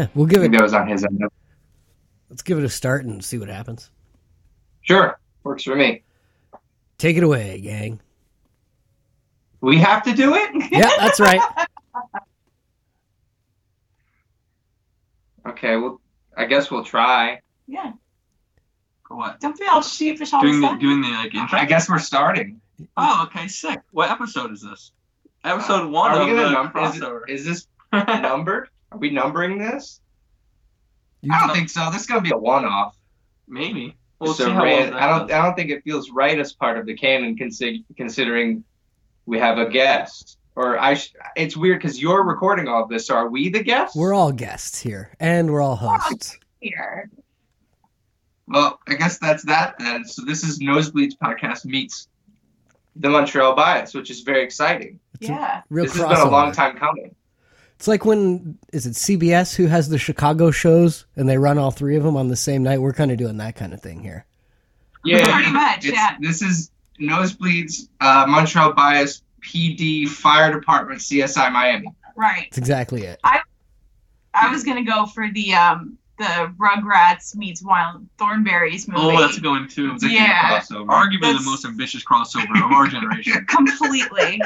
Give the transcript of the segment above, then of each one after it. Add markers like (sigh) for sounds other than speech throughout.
Yeah, we'll give it. Maybe that was on his end. Let's give it a start and see what happens. Sure, works for me. Take it away, gang. We have to do it. (laughs) Yeah, that's right. okay, well, I guess we'll try. Yeah. What? Don't be all sheepish all Doing the doing the like intro. I guess we're starting. Oh, okay, sick. What episode is this? Episode uh, one Are of we gonna the number? Is, crossover. is this (laughs) numbered? Are we numbering this? You- I don't think so. This is gonna be a one-off. Maybe. We'll Just a see how ran- I don't. that I don't think it feels right as part of the canon, consi- considering we have a guest. Or I. Sh- it's weird because you're recording all of this. So are we the guests? We're all guests here, and we're all hosts. here. Well, I guess that's that then. So this is Nosebleeds podcast meets the Montreal Bias, which is very exciting. It's Yeah. real this has been a long time coming. It's like when is it CBS who has the Chicago shows and they run all three of them on the same night. We're kind of doing that kind of thing here. Yeah, Pretty much, yeah. This is Nosebleeds, uh, Montreal Bias, PD, Fire Department, CSI Miami. Right. That's exactly it. I I was gonna go for the um the Rugrats meets Wild Thornberrys movie. Oh, that's a good one too. It's Yeah. crossover. Arguably That's- the most ambitious crossover of our generation. (laughs) completely.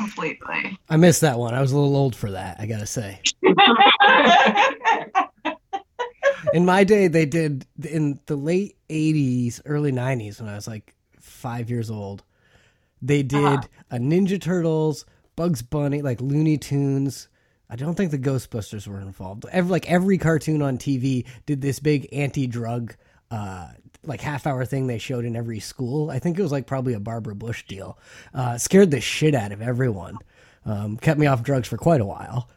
Completely. I missed that one. I was a little old for that. I gotta say. (laughs) In my day, they did in the late '80s, early '90s, when I was like five years old. They did Uh-huh. a Ninja Turtles, Bugs Bunny, like Looney Tunes. I don't think the Ghostbusters were involved. Every like every cartoon on TV did this big anti-drug, uh, like half-hour thing they showed in every school. I think it was like probably a Barbara Bush deal. Uh, scared the shit out of everyone. Um, kept me off drugs for quite a while,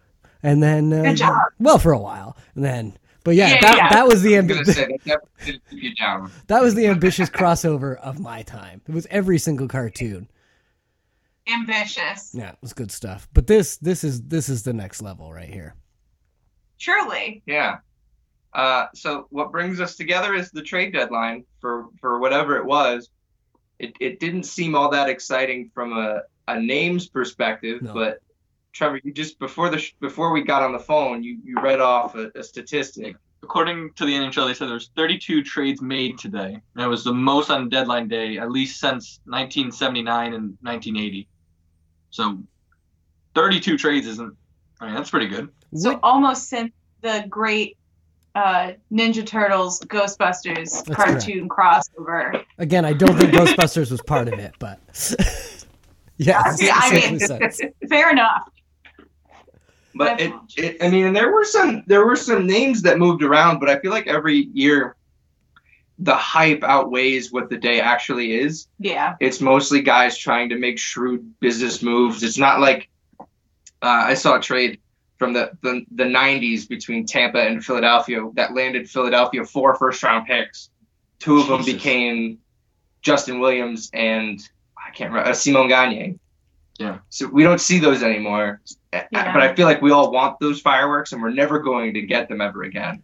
and then uh, Good job. well for a while, and then. But yeah, Yeah, that, yeah. that was the I'm ambi- say that definitely didn't keep you down. that was the ambitious crossover of my time. It was every single cartoon. Ambitious. Yeah, it was good stuff. But this this is this is the next level right here. Truly. Yeah. Uh, so what brings us together is the trade deadline for for whatever it was. It it didn't seem all that exciting from a, a names perspective, No. but Trevor, you just before the sh- before we got on the phone, you, you read off a, a statistic. According to the NHL, they said there's 32 trades made today. And it was the most on deadline day, at least since 1979 and 1980. So 32 trades isn't. I mean, that's pretty good. So almost since the great uh, Ninja Turtles Ghostbusters That's cartoon crossover. again, I don't think Ghostbusters was part of it, but yeah, (laughs) Yeah, I mean- (laughs) Fair enough. But it, it I mean, and there were some there were some names that moved around, but I feel like every year the hype outweighs what the day actually is. Yeah. it's mostly guys trying to make shrewd business moves. It's not like uh, I saw a trade from the, the the 90s between Tampa and Philadelphia that landed Philadelphia four first round picks. Two of them became Justin Williams and I can't remember uh, Simon Gagne. Yeah. So we don't see those anymore. Yeah. But I feel like we all want those fireworks and we're never going to get them ever again.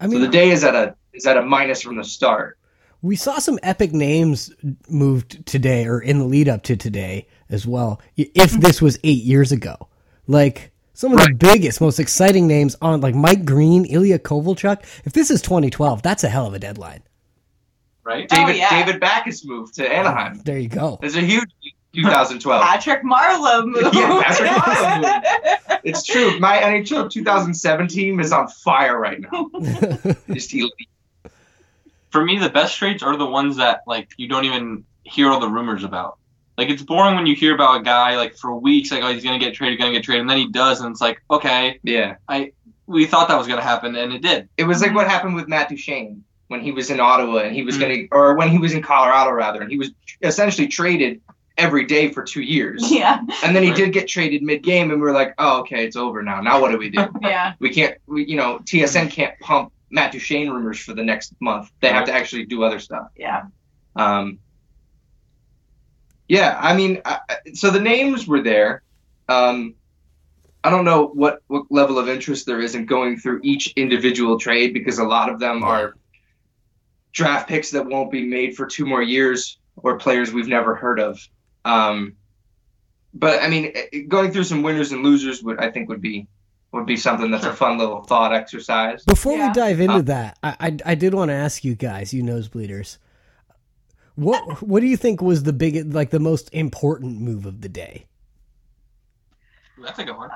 I so mean, the day is at a is at a minus from the start. we saw some epic names moved today or in the lead up to today as well. If this was eight years ago, like some of the biggest, most exciting names on, like Mike Green, Ilya Kovalchuk. If this is 2012, that's a hell of a deadline. Right? Oh, David yeah. David Backes moved to Anaheim. Oh, there you go. It's a huge 2012. (laughs) Patrick Marleau move. (laughs) Yeah, Patrick Marleau (laughs) It's true. My NHL 2017 is on fire right now. Just elite. For me, the best trades are the ones that like you don't even hear all the rumors about. Like it's boring when you hear about a guy like for weeks, like oh he's gonna get traded, gonna get traded, and then he does, and it's like okay, Yeah. I we thought that was gonna happen, and it did. It was like what happened with Matt Duchene when he was in Ottawa and he was Mm. going to, or when he was in Colorado rather, and he was essentially traded every day for two years. (laughs) Yeah. And then he did get traded mid game, and we are like, oh, okay, it's over now. Now what do we do? (laughs) Yeah. We can't, we, you know, TSN can't pump Matt Duchene rumors for the next month. They have to actually do other stuff. Yeah. Um, yeah, I mean, I, I- so the names were there. Um, I don't know what, what level of interest there is in going through each individual trade because a lot of them are draft picks that won't be made for two more years or players we've never heard of. Um, but I mean, eh, going through some winners and losers would I think would be would be something that's a fun little thought exercise. Before Yeah. we dive into Uh, that, I, I I did want to ask you guys, you nosebleeders, what what do you think was the biggest, like the most important move of the day? That's a good one.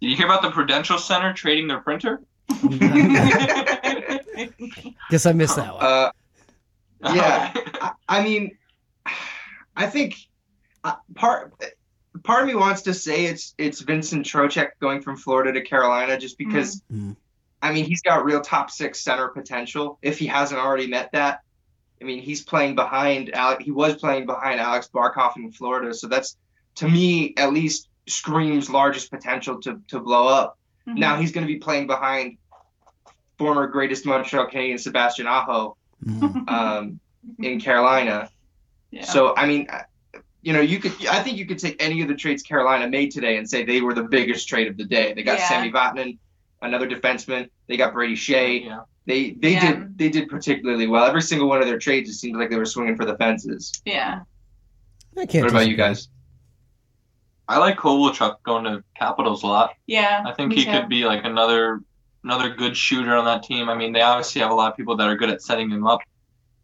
Did you hear about the Prudential Center trading their printer? (laughs) Guess I missed that one. Uh, Yeah. (laughs) I, I mean, I think uh, part part of me wants to say it's it's Vincent Trocheck going from Florida to Carolina just because Mhm. I mean he's got real top six center potential if he hasn't already met that. I mean he's playing behind Alec. He was playing behind Alex Barkov in Florida, so that's to me at least screams largest potential to to blow up. Mhm. Now he's going to be playing behind former greatest Montreal Canadian Sebastian Aho Mm. um, in Carolina. Yeah. So I mean, uh, you know, you could. I think you could take any of the trades Carolina made today and say they were the biggest trade of the day. They got Yeah. Sami Vatanen, another defenseman. They got Brady Skjei. yeah. They they Yeah. did they did particularly well. Every single one of their trades, it seemed like they were swinging for the fences. yeah. I can't. what about you guys? I like Kovalchuk going to Capitals a lot. Yeah. I think me he too. could be like another another good shooter on that team. I mean, they obviously have a lot of people that are good at setting him up,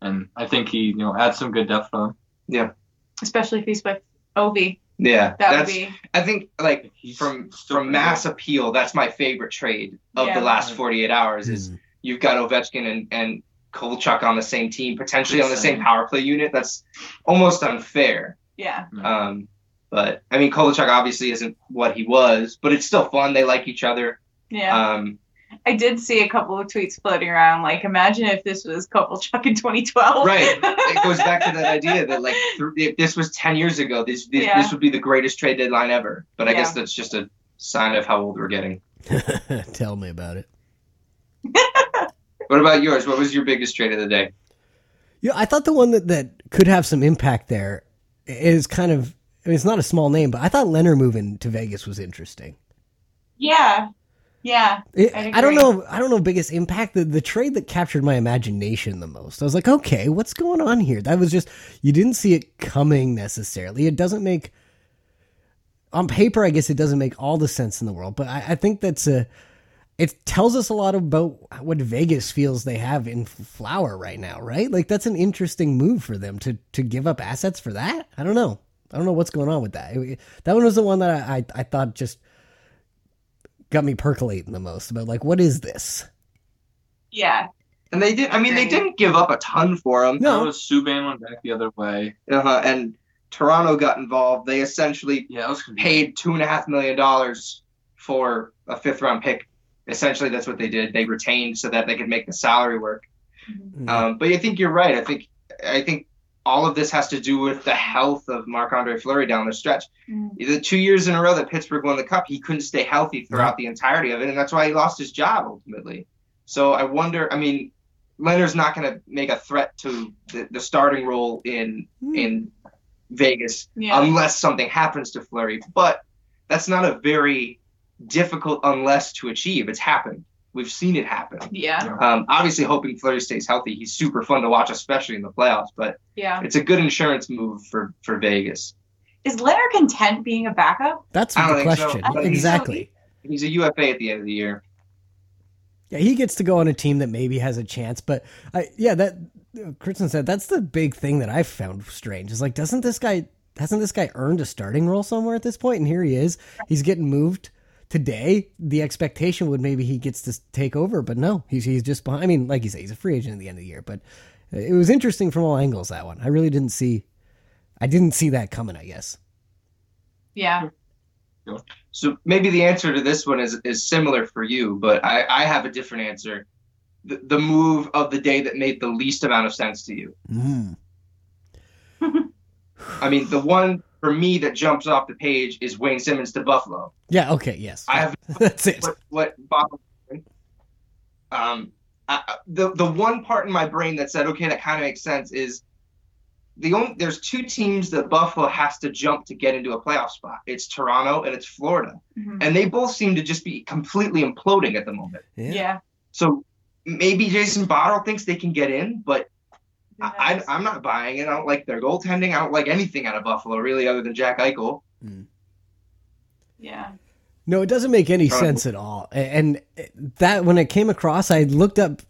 and I think he you know adds some good depth for them. Yeah. Especially if he's with Ovi. Yeah, That would that's. be. I think like He's from from pretty mass appeal, that's my favorite trade of Yeah. the last 48 hours. Is Mm. you've got Ovechkin and, and Kovalchuk on the same team, potentially on the same power play unit. That's almost unfair. Yeah. Um, but I mean, Kovalchuk obviously isn't what he was, but it's still fun. They like each other. Yeah. Um, I did see a couple of tweets floating around. Like, imagine if this was Kovalchuk in 2012. right. (laughs) It goes back to that idea that like th- if this was 10 years ago, this this, Yeah. this would be the greatest trade deadline ever. But I guess that's just a sign of how old we're getting. (laughs) Tell me about it. (laughs) What about yours? What was your biggest trade of the day? Yeah, I thought the one that, that could have some impact there is kind of. I mean, it's not a small name, but I thought Lehner moving to Vegas was interesting. Yeah. Yeah. It, I'd don't know. I don't know. Biggest impact. The the trade that captured my imagination the most. I was like, okay, what's going on here? That was just you didn't see it coming necessarily. It doesn't make on paper. I guess it doesn't make all the sense in the world, but I, I think that's a. It tells us a lot about what Vegas feels they have in Flower right now, right? Like that's an interesting move for them to to give up assets for that. I don't know. I don't know what's going on with that. It- that one was the one that I, I, I thought just got me percolating the most about like what is this? Yeah. And they did. I mean, they didn't give up a ton for him. No. That was Subban went back the other way. Uh-huh. And Toronto got involved. They essentially Yeah, that was paid two and a half million dollars for a fifth round pick. Essentially, that's what they did. They retained so that they could make the salary work. Um, but I think you're right. I think I think all of this has to do with the health of Marc Andre Fleury down the stretch. Mhm. The two years in a row that Pittsburgh won the cup, he couldn't stay healthy throughout the entirety of it, and that's why he lost his job ultimately. So I wonder. I mean, Lehner's not going to make a threat to the, the starting role in Hmm. in Vegas Yeah. unless something happens to Fleury. But that's not a very difficult unless to achieve. It's happened. We've seen it happen. Yeah. Um, obviously, hoping Fleury stays healthy. He's super fun to watch, especially in the playoffs. But Yeah. it's a good insurance move for for Vegas. Is Lehner content being a backup? That's I don't the question. So. exactly. He's a UFA at the end of the year. Yeah, he gets to go on a team that maybe has a chance, but I, yeah, that Kristen said that's the big thing that I found strange. Is like, doesn't this guy hasn't this guy earned a starting role somewhere at this point? And here he is, he's getting moved today. The expectation would maybe he gets to take over, but no, he's he's just behind. I mean, like you say, he's a free agent at the end of the year, but it was interesting from all angles. That one, I really didn't see. I didn't see that coming. I guess. Yeah. So maybe the answer to this one is is similar for you, but I, I have a different answer. The, the move of the day that made the least amount of sense to you. Mm. (laughs) I mean, the one for me that jumps off the page is Wayne Simmonds to Buffalo. Yeah. Okay. Yes. I have (laughs) that's it. what what Bob. Um, I, I- the the one part in my brain that said, okay, that kind of makes sense is the only there's two teams that Buffalo has to jump to get into a playoff spot. It's Toronto and it's Florida, Mhm. and they both seem to just be completely imploding at the moment. Yeah. So maybe Jason Botterill thinks they can get in, but Who I, knows? I, I'm not buying it. I don't like their goaltending. I don't like anything out of Buffalo really, other than Jack Eichel. Yeah. No, it doesn't make any Uh, sense at all. And that when it came across, I looked up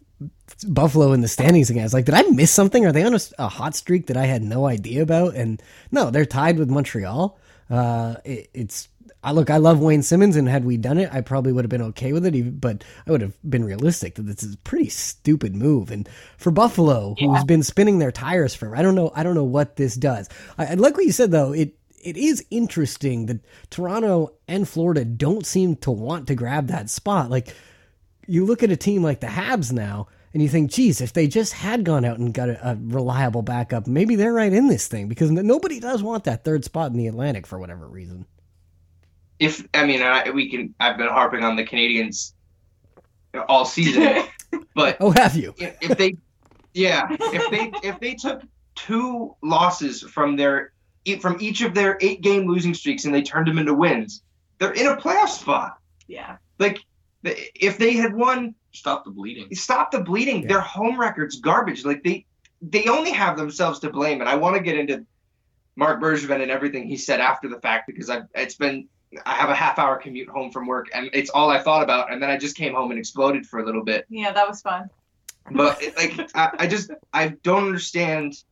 Buffalo in the standings again. I was like, did I miss something? Are they on a hot streak that I had no idea about? And no, they're tied with Montreal. Uh, it, it's I look, I love Wayne Simmonds, and had we done it, I probably would have been okay with it. Even, but I would have been realistic that this is a pretty stupid move. And for Buffalo, who's been spinning their tires for, I don't know, I don't know what this does. I, I like what you said though. It it is interesting that Toronto and Florida don't seem to want to grab that spot. Like you look at a team like the Habs now, and you think, geez, if they just had gone out and got a, a reliable backup, maybe they're right in this thing because nobody does want that third spot in the Atlantic for whatever reason. If I mean, I, we can. I've been harping on the Canadians all season, (laughs) but Oh, have you? if, if they, yeah, if they if they took two losses from their e- from each of their eight game losing streaks and they turned them into wins, they're in a playoff spot. Yeah. Like if they had won, Stop the bleeding. stop the bleeding. Yeah. Their home record's garbage. Like they they only have themselves to blame. And I want to get into Marc Bergevin and everything he said after the fact because I've it's been I have a half hour commute home from work and it's all I thought about. And then I just came home and exploded for a little bit. Yeah, that was fun. But it- like I, I just I don't understand.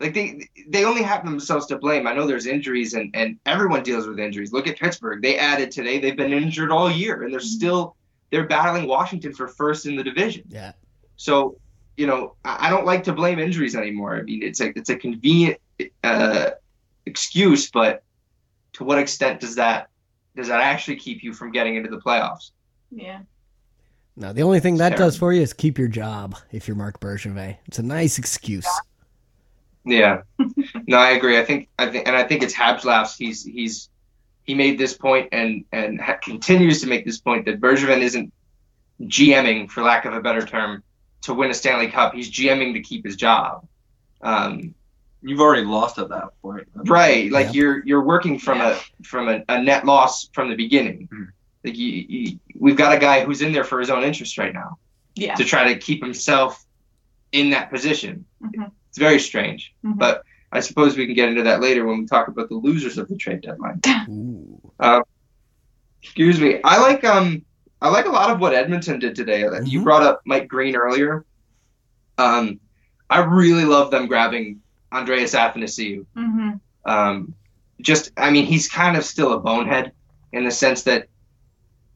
Like they they only have themselves to blame. I know there's injuries and and everyone deals with injuries. Look at Pittsburgh. They added today. They've been injured all year and they're still they're battling Washington for first in the division. Yeah. So, you know, I I don't like to blame injuries anymore. I mean, it's a it's a convenient uh, excuse, but to what extent does that does that actually keep you from getting into the playoffs? Yeah. No, the only thing that Terrible. does for you is keep your job if you're Marc Bergevin. It's a nice excuse. Yeah, no, I agree. I think I think and I think it's Habs laughs. He's he's he made this point and and ha- continues to make this point that Bergevin isn't GMing, for lack of a better term, to win a Stanley Cup. He's GMing to keep his job. Um, You've already lost at that point. right like Yeah. you're you're working from Yeah. a from a, a net loss from the beginning Mhm. like you, you, we've got a guy who's in there for his own interest right now Yeah. to try to keep himself in that position Mhm. it's very strange Mhm. but i suppose we can get into that later when we talk about the losers of the trade deadline Ooh. (laughs) excuse me i like um i like a lot of what edmonton did today Uh, you Mhm. brought up mike green earlier um i really love them grabbing andreas athanasiou hmm um, just I mean he's kind of still a bonehead in the sense that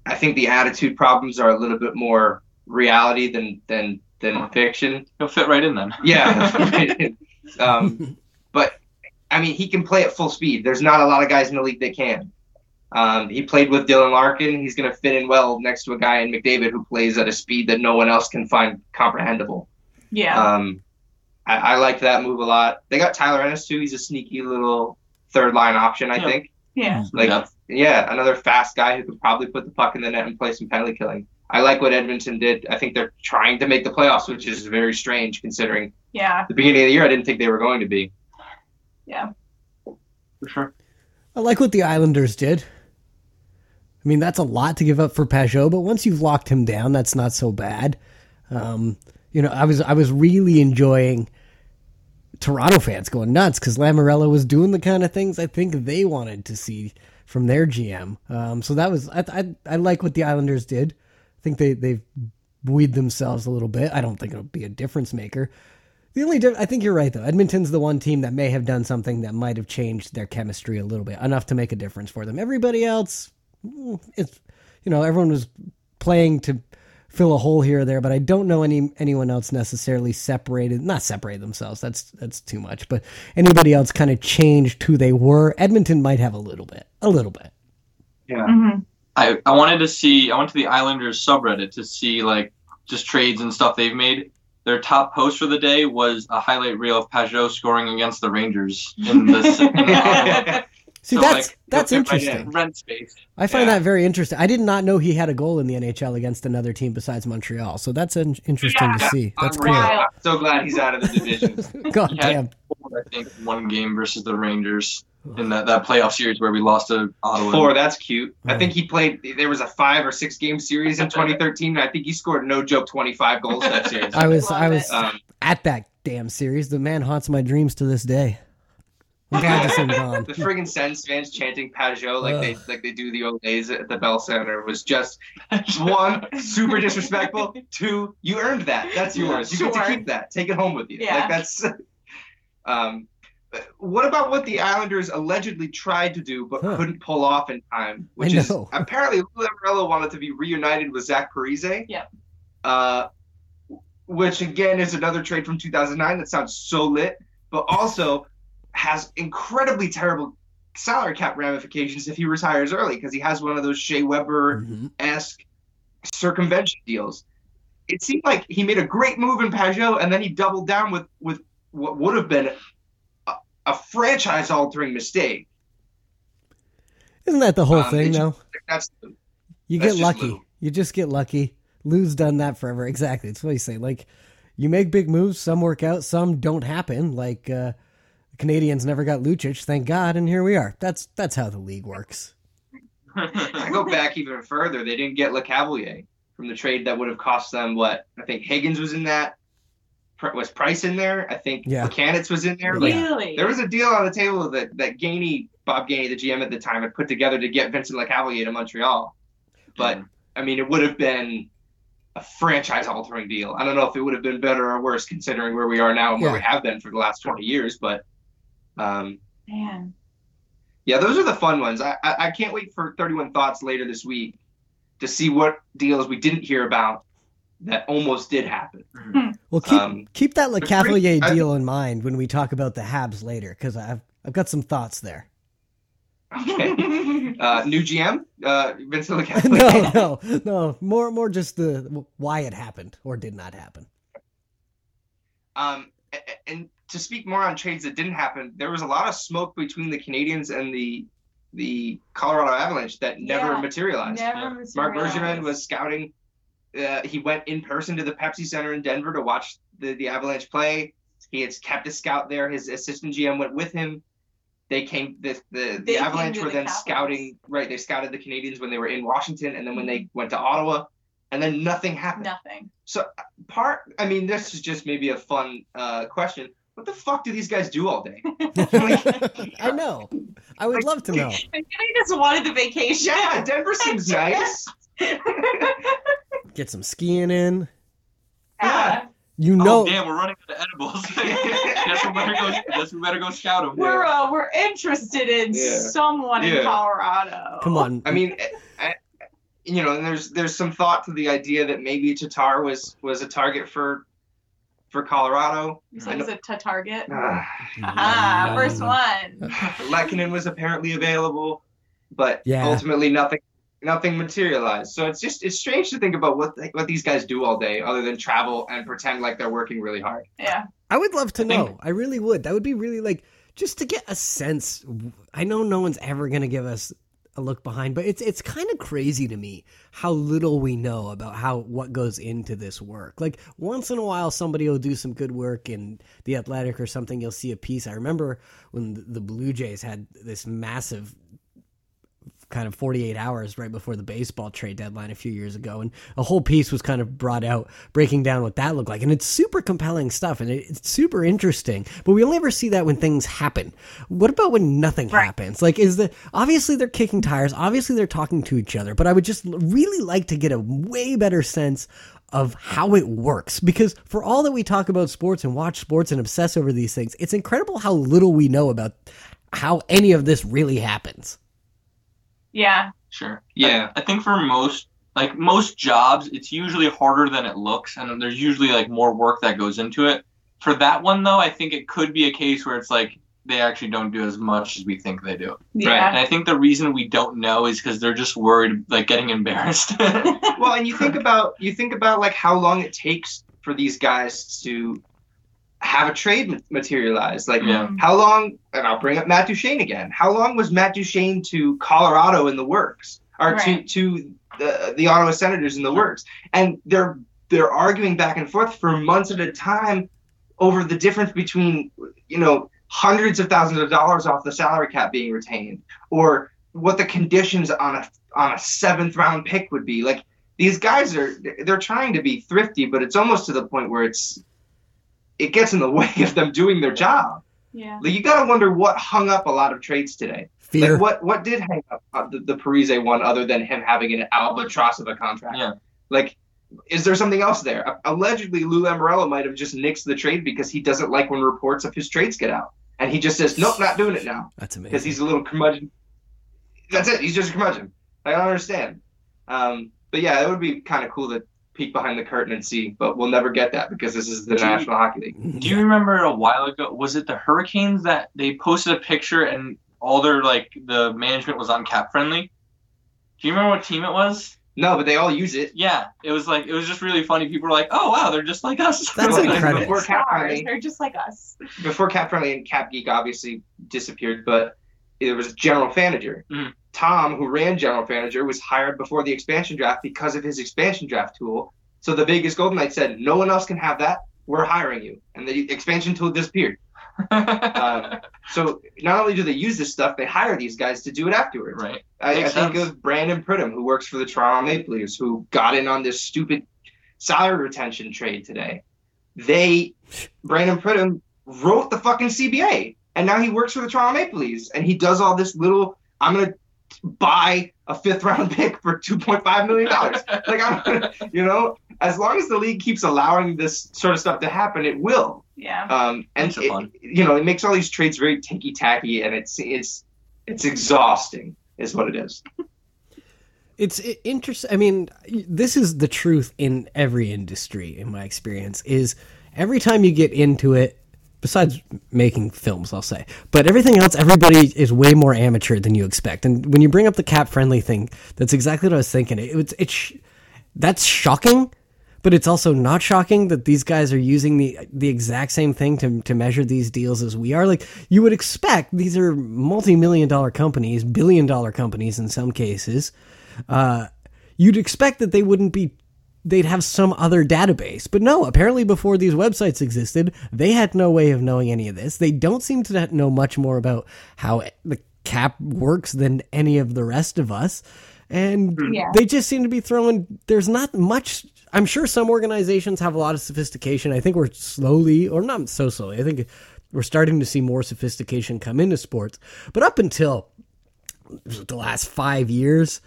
I think the attitude problems are a little bit more reality than than than fiction. He'll fit right in then. Yeah. (laughs) (laughs) um, but I mean he can play at full speed. There's not a lot of guys in the league that can. Um, he played with Dylan Larkin. He's going to fit in well next to a guy in McDavid who plays at a speed that no one else can find comprehensible. Yeah. Um, I, I liked that move a lot. They got Tyler Ennis too. He's a sneaky little third line option, I Yeah. think. yeah. Like, Depth. yeah, another fast guy who could probably put the puck in the net and play some penalty killing. I like what Edmonton did. I think they're trying to make the playoffs, which is very strange considering Yeah. the beginning of the year. I didn't think they were going to be. Yeah. for sure. I like what the Islanders did. I mean, that's a lot to give up for Pageau, but once you've locked him down, that's not so bad. Um, you know, I was I was really enjoying Toronto fans going nuts because Lamoriello was doing the kind of things I think they wanted to see from their GM. Um, so that was I, I I like what the Islanders did. I think they they've buoyed themselves a little bit. I don't think it'll be a difference maker. The only diff- I think you're right though. Edmonton's the one team that may have done something that might have changed their chemistry a little bit enough to make a difference for them. Everybody else, mm, it's you know everyone was playing to fill a hole here or there, but I don't know any anyone else necessarily separated, not separate themselves. That's that's too much. But anybody else kind of changed who they were. Edmonton might have a little bit, a little bit. Yeah. hmm I, I wanted to see I went to the Islanders subreddit to see like just trades and stuff they've made. Their top post for the day was a highlight reel of Pageau scoring against the Rangers in the, (laughs) in the See, So, that's like, that's he'll fit right interesting. rent space. I find Yeah. that very interesting. I did not know he had a goal in the NHL against another team besides Montreal. So that's in- interesting to see. That's I'm, cool. I'm so glad he's out of the division. (laughs) God Yeah. damn. I think one game versus the Rangers in that, that playoff series where we lost to Ottawa. Four, that's cute. I Oh. think he played. There was a five or six game series in 2013. And I think he scored no joke 25 goals that series. I was I was. Um, at that damn series. The man haunts my dreams to this day. I'm glad to see him. The friggin' Sens fans chanting Pageau like they like they do the old days at the Bell Center was just one super disrespectful. (laughs) Two, you earned that. That's yours. You get to keep that. Take it home with you. Yeah. Like that's. (laughs) Um, what about what the Islanders allegedly tried to do but Huh. couldn't pull off in time? Which is (laughs) apparently Lou Lamoriello wanted to be reunited with Zach Parise. Yep. Uh, which again is another trade from 2009 that sounds so lit, but also has incredibly terrible salary cap ramifications if he retires early because he has one of those Shea Weber esque circumvention deals. It seemed like he made a great move in Pageau and then he doubled down with with what would have been a, a franchise altering mistake. Isn't that the whole Um, thing though? That's You get lucky. Lou. You just get lucky. Lou's done that forever. Exactly. It's what you say. Like, you make big moves. Some work out. Some don't happen. Like uh, the Canadians never got Lucic. Thank God, and here we are. That's that's how the league works. (laughs) I go back even further. They didn't get LeCavalier from the trade that would have cost them what I think Higgins was in that. Was Price in there? I think Yeah. Mechanics was in there. Like Really? there was a deal on the table that that Gainey, Bob Gainey, the GM at the time, had put together to get Vincent LeCavalier to Montreal. But I mean, it would have been a franchise-altering deal. I don't know if it would have been better or worse considering where we are now and where we have been for the last 20 years. But um, Man. yeah, those are the fun ones. I, I I can't wait for 31 Thoughts later this week to see what deals we didn't hear about that almost did happen. Well, keep Um, keep that it's pretty- LeCavalier I- deal in mind when we talk about the Habs later, because I've I've got some thoughts there. Okay. (laughs) Uh, new GM, uh, Vincent (laughs) LeCavalier. no, no, no. More more just the why it happened or did not happen. Um, a- a- and to speak more on trades that didn't happen, there was a lot of smoke between the Canadians and the the Colorado Avalanche that never Yeah, materialized. Never Marc Bergevin was scouting. Uh, he went in person to the Pepsi Center in Denver to watch the, the Avalanche play. He had kept a scout there. His assistant GM went with him. They came. The the, the Avalanche were the then Capitals. scouting. Right, they scouted the Canadians when they were in Washington, and then when they went to Ottawa, and then nothing happened Nothing. So part i mean this is just maybe a fun uh question what the fuck do these guys do all day (laughs) I know. I would love to know. (laughs) I just wanted the vacation. yeah denver seems (laughs) nice Get some skiing in. Yeah. You know, Oh know, damn, we're running out of edibles. guess we better go. Guess we better go scout them. We're uh, we're interested in Yeah. someone in Colorado. come on. i mean I, you know and there's there's some thought to the idea that maybe tatar was was a target for for colorado You said it's a t- target. uh, Ah, first one. (laughs) Lehkonen was apparently available but Yeah. ultimately nothing nothing materialized so it's just it's strange to think about what they, what these guys do all day other than travel and pretend like they're working really hard Yeah. I would love to I think- know. I really would. That would be really like just to get a sense. I know no one's ever going to give us a look behind, but it's it's kind of crazy to me how little we know about how what goes into this work. Like once in a while, somebody will do some good work in the Athletic or something. You'll see a piece. I remember when the- the Blue Jays had this massive kind of 48 hours right before the baseball trade deadline a few years ago and a whole piece was kind of brought out breaking down what that looked like. And it's super compelling stuff and it's super interesting but we only ever see that when things happen. What about when nothing Right. happens? Like is the obviously they're kicking tires obviously they're talking to each other but i would just really like to get a way better sense of how it works because for all that we talk about sports and watch sports and obsess over these things it's incredible how little we know about how any of this really happens Yeah. Sure. Yeah. I, I think for most like most jobs, it's usually harder than it looks, and there's usually like more work that goes into it. For that one though, I think it could be a case where it's like they actually don't do as much as we think they do. Yeah. And I think the reason we don't know is because they're just worried, like getting embarrassed. (laughs) well and you think about you think about like how long it takes for these guys to have a trade ma- materialize like Yeah. how long and i'll bring up matt duchene again how long was matt duchene to colorado in the works or Right. to to the, the ottawa senators in the works and they're they're arguing back and forth for months at a time over the difference between you know hundreds of thousands of dollars off the salary cap being retained or what the conditions on a on a seventh round pick would be like these guys are they're trying to be thrifty but it's almost to the point where it's it gets in the way of them doing their job Yeah. Like you gotta wonder what hung up a lot of trades today. Fear. Like what what did hang up uh, the, the Parise one other than him having an albatross of a contract? Yeah. Like, is there something else there? Uh, Allegedly, Lou Lamoriello might have just nixed the trade because he doesn't like when reports of his trades get out, and he just says, "Nope, not doing it now," That's amazing. because he's a little curmudgeon. That's it. He's just a curmudgeon. I don't understand. Um, but yeah, it would be kind of cool to peek behind the curtain and see, but we'll never get that because this is the Do you- National Hockey League. Do you remember a while ago? Was it the Hurricanes that they posted a picture and all their like the management was on cap friendly? Do you remember what team it was? No, but they all use it. Yeah, it was like it was just really funny. People were like, "Oh wow, they're just like us." That's (laughs) Like, incredible. Before Cap Friendly, They're just like us. before Cap Friendly and Cap Geek obviously disappeared, but there was General Fanager. Mhm. Tom, who ran General Fanager, was hired before the expansion draft because of his expansion draft tool. So the Vegas Golden Knights said, "No one else can have that. We're hiring you," and the expansion tool disappeared. (laughs) Um, so not only do they use this stuff, they hire these guys to do it afterwards. right. I, I think of Brandon Pridham, who works for the Toronto Maple Leafs, who got in on this stupid salary retention trade today. They, Brandon Pridham, wrote the fucking CBA, and now he works for the Toronto Maple Leafs, and he does all this little. I'm gonna buy a fifth round pick for 2.5 million dollars. (laughs) like I'm, you know, as long as the league keeps allowing this sort of stuff to happen, it will. Yeah. Um, and Makes it it- fun. you know, it makes all these trades very ticky tacky, and it's it's it's exhausting, is what it is. It's interesting. I mean, this is the truth in every industry, in my experience. Is every time you get into it, besides making films, I'll say, but everything else, everybody is way more amateur than you expect. And when you bring up the cap friendly thing, that's exactly what I was thinking. It, it's it's that's shocking, but it's also not shocking that these guys are using the the exact same thing to to measure these deals as we are. Like you would expect, these are multi million dollar companies, billion dollar companies in some cases uh, you'd expect that they wouldn't be they'd have some other database. But no apparently before these websites existed they had no way of knowing any of this. They don't seem to know much more about how the cap works than any of the rest of us. And Yeah. they just seem to be throwing there's not much i'm sure some organizations have a lot of sophistication. I think we're slowly or not so slowly i think we're starting to see more sophistication come into sports. But up until the last five years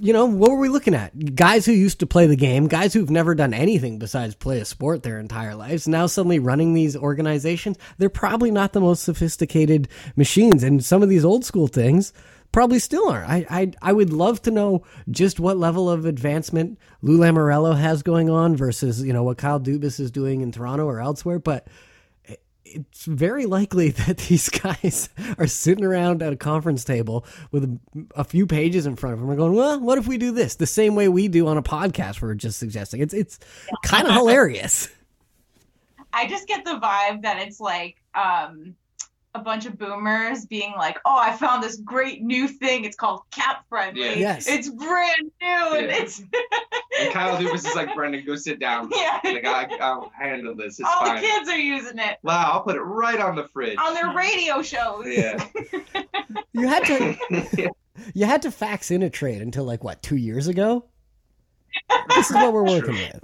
you know, what were we looking at? Guys who used to play the game, guys who've never done anything besides play a sport their entire lives, now suddenly running these organizations. They're probably not the most sophisticated machines, and some of these old school things probably still aren't. I I, I would love to know just what level of advancement Lou Lamoriello has going on versus you know what Kyle Dubas is doing in Toronto or elsewhere, but it's very likely (laughs) that these guys (laughs) are sitting around at a conference table with a, few pages in front of them and going, "Well, what if we do this the same way we do on a podcast?" We're just suggesting it's it's kind of (laughs) hilarious. I just get the vibe that it's like um a bunch of boomers being like, "Oh, I found this great new thing. It's called Cap Friendly. Yeah. Yes. It's brand new, and it's And Kyle Dubas is like, (laughs) Brendan, go sit down. yeah. Like, I, I'll handle this. It's All fine. the kids are using it Wow, I'll put it right on the fridge. on their radio shows. Yeah. (laughs) You had to (laughs) you had to fax in a trade until like what two years ago. This is what we're working with.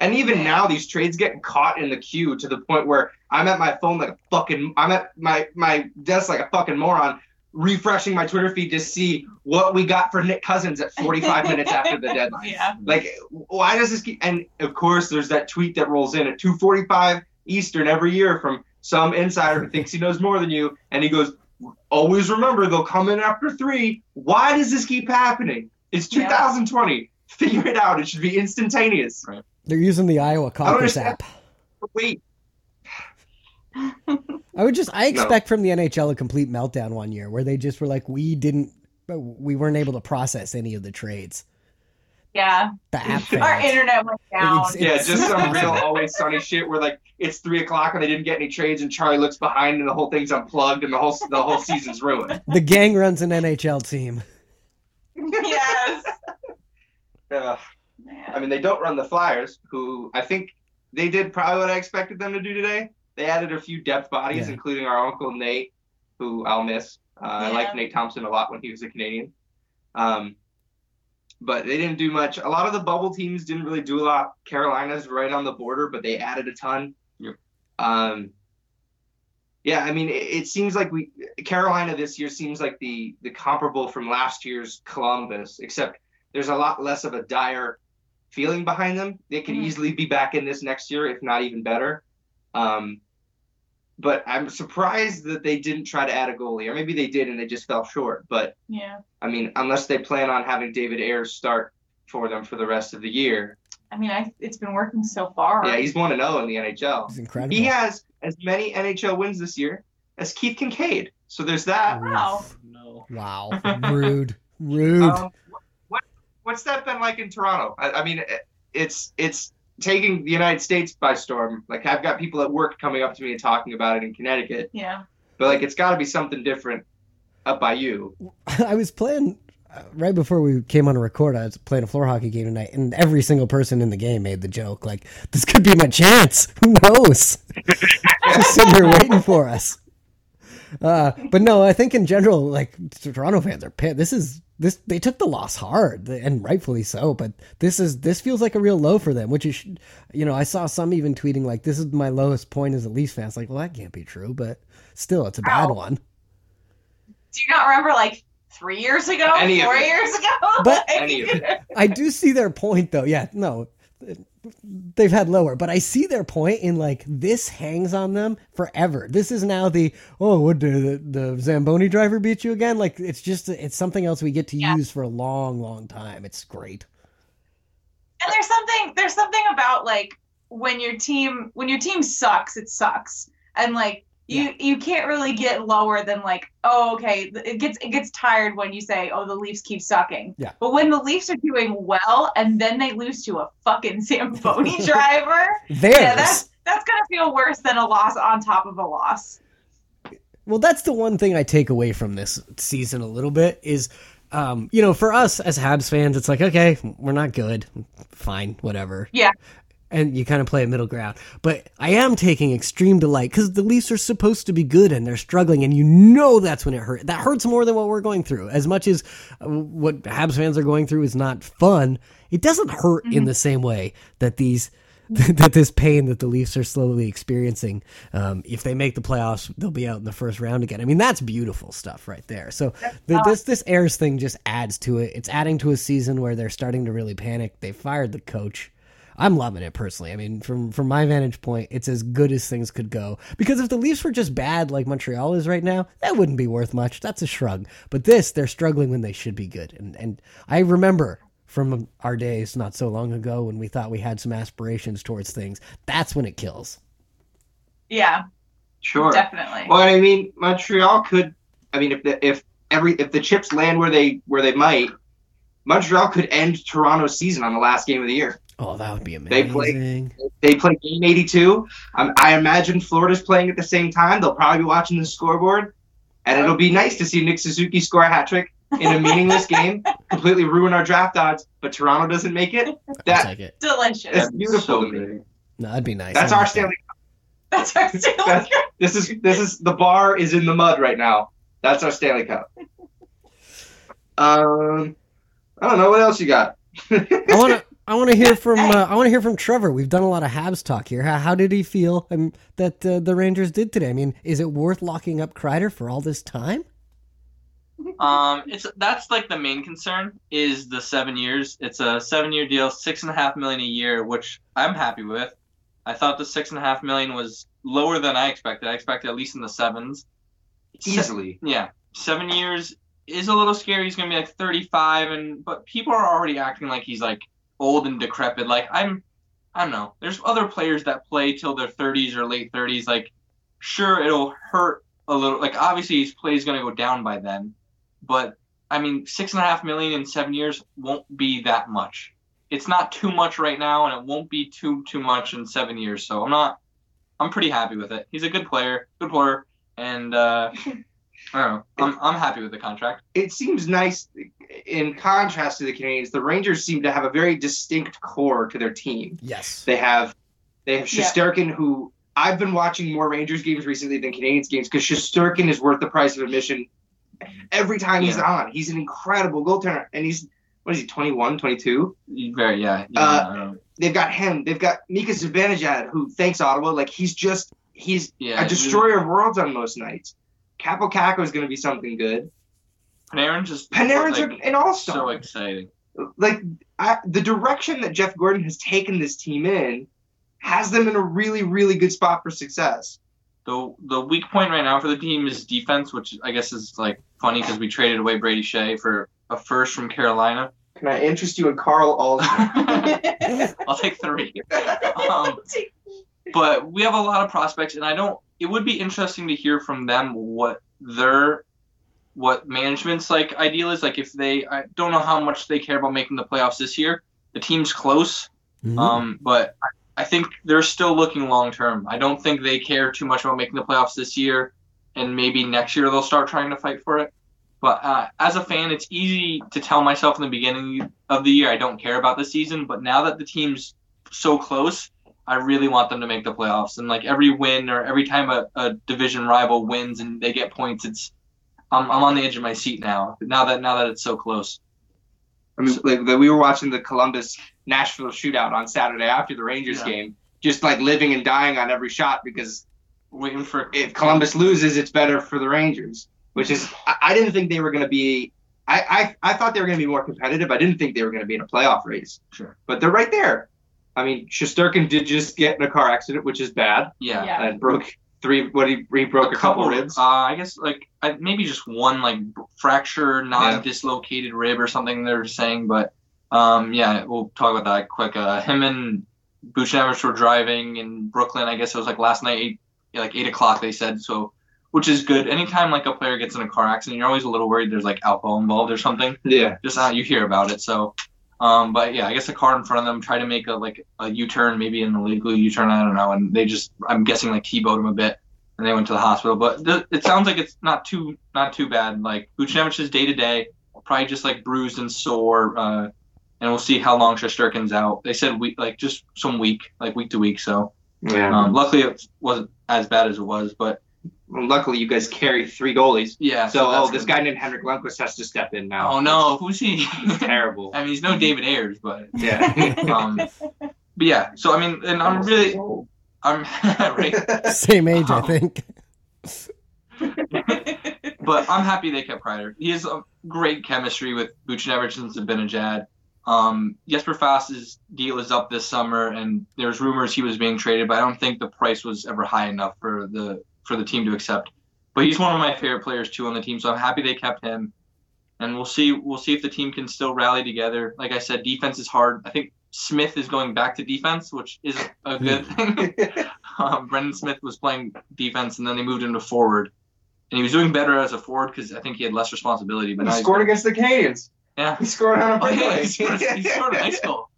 And even now, these trades get caught in the queue to the point where I'm at my phone like a fucking. I'm at my my desk like a fucking moron, refreshing my Twitter feed to see what we got for Nick Cousins at 45 (laughs) minutes after the deadline. Yeah. Like, why does this keep? And of course, there's that tweet that rolls in at 2:45 Eastern every year from some insider who thinks he knows more than you, and he goes, "Always remember, they'll come in after three. Why does this keep happening? It's Yeah. 2020. Figure it out. It should be instantaneous. They're using the Iowa Caucus app. Wait, I would just I expect from the NHL a complete meltdown one year where they just were like we didn't we weren't able to process any of the trades. Yeah. The app (laughs) Our internet went down. It's- yeah, just some (laughs) real always sunny shit where like it's three o'clock and they didn't get any trades, and Charlie looks behind and the whole thing's unplugged and the whole the whole season's ruined. (laughs) The gang runs an NHL team. yes. Uh, Man. I mean, they don't run the Flyers, who I think they did probably what I expected them to do today. They added a few depth bodies, Yeah. including our uncle Nate, who I'll miss. Uh, I liked Nate Thompson a lot when he was a Canadian. Um, but they didn't do much. A lot of the bubble teams didn't really do a lot. Carolina's right on the border, but they added a ton. Yep. Um, Yeah, I mean, it, it seems like we Carolina this year seems like the the comparable from last year's Columbus, except there's a lot less of a dire feeling behind them. They could Mhm. easily be back in this next year, if not even better. Um, but I'm surprised that they didn't try to add a goalie, or maybe they did and they just fell short. But Yeah. I mean, unless they plan on having David Ayres start for them for the rest of the year, I mean, I it's been working so far. yeah, he's one to zero in the NHL. It's incredible. He has as many NHL wins this year as Keith Kinkaid. So there's that. Wow. No. Wow. Rude. Rude. Um, what what's that been like in Toronto? I, I mean, it's it's taking the United States by storm. Like I've got people at work coming up to me and talking about it in Connecticut, Yeah. but like it's got to be something different up by you. (laughs) I was playing uh, right before we came on to record. I was playing a floor hockey game tonight, and every single person in the game made the joke like, "This could be my chance. Who knows?" (laughs) Just sitting here waiting for us. Uh, but no, I think in general, like Toronto fans are pissed. This is this they took the loss hard and rightfully so. But this is this feels like a real low for them. Which is, you know, I saw some even tweeting like, "This is my lowest point as a Leafs fan." It's like, well, that can't be true, but still, it's a bad Ow. one. Do you not remember like three years ago, Any four years ago? But- (laughs) Any. I do see their point though. Yeah, no, they've had lower, but I see their point in like this hangs on them forever. This is now the oh, what did the, the Zamboni driver beat you again? Like it's just it's something else we get to Yeah. use for a long, long time. It's great. and there's something there's something about like when your team when your team sucks it sucks and like you you can't really get lower than like oh okay it gets it gets tired when you say oh the leafs keep sucking Yeah. but when the leafs are doing well and then they lose to a fucking zamboni (laughs) driver yeah that's that's gonna feel worse than a loss on top of a loss Well, that's the one thing I take away from this season a little bit is, um, you know, for us as Habs fans, it's like, okay, we're not good. Fine, whatever. Yeah. And you kind of play a middle ground. But I am taking extreme delight because the Leafs are supposed to be good and they're struggling, and you know that's when it hurts. That hurts more than what we're going through. As much as uh, what Habs fans are going through is not fun, it doesn't hurt in the same way that these (laughs) that this pain that the Leafs are slowly experiencing. Um, if they make the playoffs, they'll be out in the first round again. I mean, that's beautiful stuff right there. So the, this this Ayres thing just adds to it. It's adding to a season where they're starting to really panic. They fired the coach. I'm loving it personally. I mean, from from my vantage point, it's as good as things could go. Because if the Leafs were just bad like Montreal is right now, that wouldn't be worth much. That's a shrug. But this, they're struggling when they should be good. And and I remember from our days not so long ago when we thought we had some aspirations towards things. That's when it kills. yeah Sure. definitely Well, I mean, Montreal could. I mean, if the if every if the chips land where they where they might, Montreal could end Toronto's season on the last game of the year. Oh, that would be amazing. They play- amazing. They play game 82. Um, I imagine Florida's playing at the same time. They'll probably be watching the scoreboard, and it'll be nice to see Nick Suzuki score a hat trick in a (laughs) meaningless game, completely ruin our draft odds. But Toronto doesn't make it. I'll That take it. delicious That's beautiful so to me. great. No, that'd be nice. that's I our like that. Stanley. that's our (laughs) Stanley That's- Cup. This is this is the bar is in the mud right now. That's our Stanley Cup. (laughs) Um, I don't know what else you got. I want to. I want to hear from. Uh, I want to hear from Trevor. We've done a lot of Habs talk here. How, how did he feel um, that uh, the Rangers did today? I mean, is it worth locking up Kreider for all this time? Um, it's that's like the main concern is the seven years. It's a seven-year deal, six and a half million a year, which I'm happy with. I thought the six and a half million was lower than I expected. I expected at least in the sevens. Easily. Yeah, seven years is a little scary. He's gonna be like 35, and but people are already acting like he's like old and decrepit. Like I'm, I don't know. There's other players that play till their 30s or late 30s. Like, sure, it'll hurt a little. Like obviously his play is gonna go down by then, but I mean six and a half million in seven years won't be that much. It's not too much right now, and it won't be too too much in seven years. So I'm not. I'm pretty happy with it. He's a good player, good player, and uh, (laughs) I don't know. I'm I'm happy with the contract. It seems nice. In contrast to the Canadians, the Rangers seem to have a very distinct core to their team. Yes. They have they have Yeah. Who I've been watching more Rangers games recently than Canadians games because Shesterkin is worth the price of admission every time he's on. He's an incredible goaltender, and he's what is he 21, 22? Very yeah. yeah Uh, I don't know. they've got him. They've got Mika Zibanejad, who thanks Ottawa. Like he's just he's Yeah, a destroyer of worlds on most nights. Kaapo Kakko is going to be something good. Panarin just Panarin's like, an all star. so exciting. like I, the direction that Jeff Gorton has taken this team in has them in a really, really good spot for success. The the weak point right now for the team is defense, which I guess is like funny because we traded away Brady Skjei for a first from Carolina. Can I interest you in Karl Alzner? (laughs) I'll take three. (laughs) Um, but we have a lot of prospects, and I don't. It would be interesting to hear from them what their what management's like ideal is. Like if they, I don't know how much they care about making the playoffs this year. The team's close, Mhm. um, but I, I think they're still looking long term. I don't think they care too much about making the playoffs this year, and maybe next year they'll start trying to fight for it. But uh, as a fan, it's easy to tell myself in the beginning of the year I don't care about the season. But now that the team's so close, I really want them to make the playoffs. And like every win or every time a, a division rival wins and they get points, it's I'm, I'm on the edge of my seat now. Now that now that it's so close. I mean, like the, we were watching the Columbus Nashville shootout on Saturday after the Rangers Yeah. game, just like living and dying on every shot because Waiting for if Columbus loses, it's better for the Rangers. Which is, I, I didn't think they were going to be. I, I I thought they were going to be more competitive. I didn't think they were going to be in a playoff race. Sure. But they're right there. I mean, Shesterkin did just get in a car accident, which is bad, yeah. Yeah. and broke three. What he, he broke a, couple, ribs. Uh, I guess like I, maybe just one like fracture, non dislocated rib or something they're saying. But um, yeah, we'll talk about that quick. Uh, him and Buchnevich were driving in Brooklyn. I guess it was like last night, eight, like eight o'clock. They said so, which is good. Anytime like a player gets in a car accident, you're always a little worried there's like alcohol involved or something. yeah. Just how you hear about it. So. Um, but yeah, I guess the car in front of them tried to make a like a U-turn, maybe an illegal U-turn. I don't know, and they just, I'm guessing, like T-bowed him a bit and they went to the hospital. But th- it sounds like it's not too not too bad. Like Buchnevich is day to day, probably just like bruised and sore, uh, and we'll see how long Shesterkin's out. They said week like just some week, like week to week. So Yeah. um, luckily it wasn't as bad as it was, but luckily, you guys carry three goalies. yeah. So, that's oh, this good. guy named Henrik Lundqvist has to step in now. Oh no, who's he? It's (laughs) terrible. I mean, he's no David Ayres, but yeah. (laughs) um, but yeah. So I mean, and I'm really, I'm (laughs) right. Same age, I Um, think. but I'm happy they kept Kreider. He has a great chemistry with Buchnevich and Zibanejad. Um, Jesper Fast's deal is up this summer, and there's rumors he was being traded, but I don't think the price was ever high enough for the for the team to accept. But he's one of my favorite players too on the team, so I'm happy they kept him. And we'll see we'll see if the team can still rally together. Like I said, defense is hard. I think Smith is going back to defense, which is a good thing. (laughs) um, Brendan Smith was playing defense, and then they moved him to forward, and he was doing better as a forward because I think he had less responsibility. But he scored against the Canadiens. yeah, He scored on a oh, yeah, breakaway. he scored, he scored a nice (laughs) goal.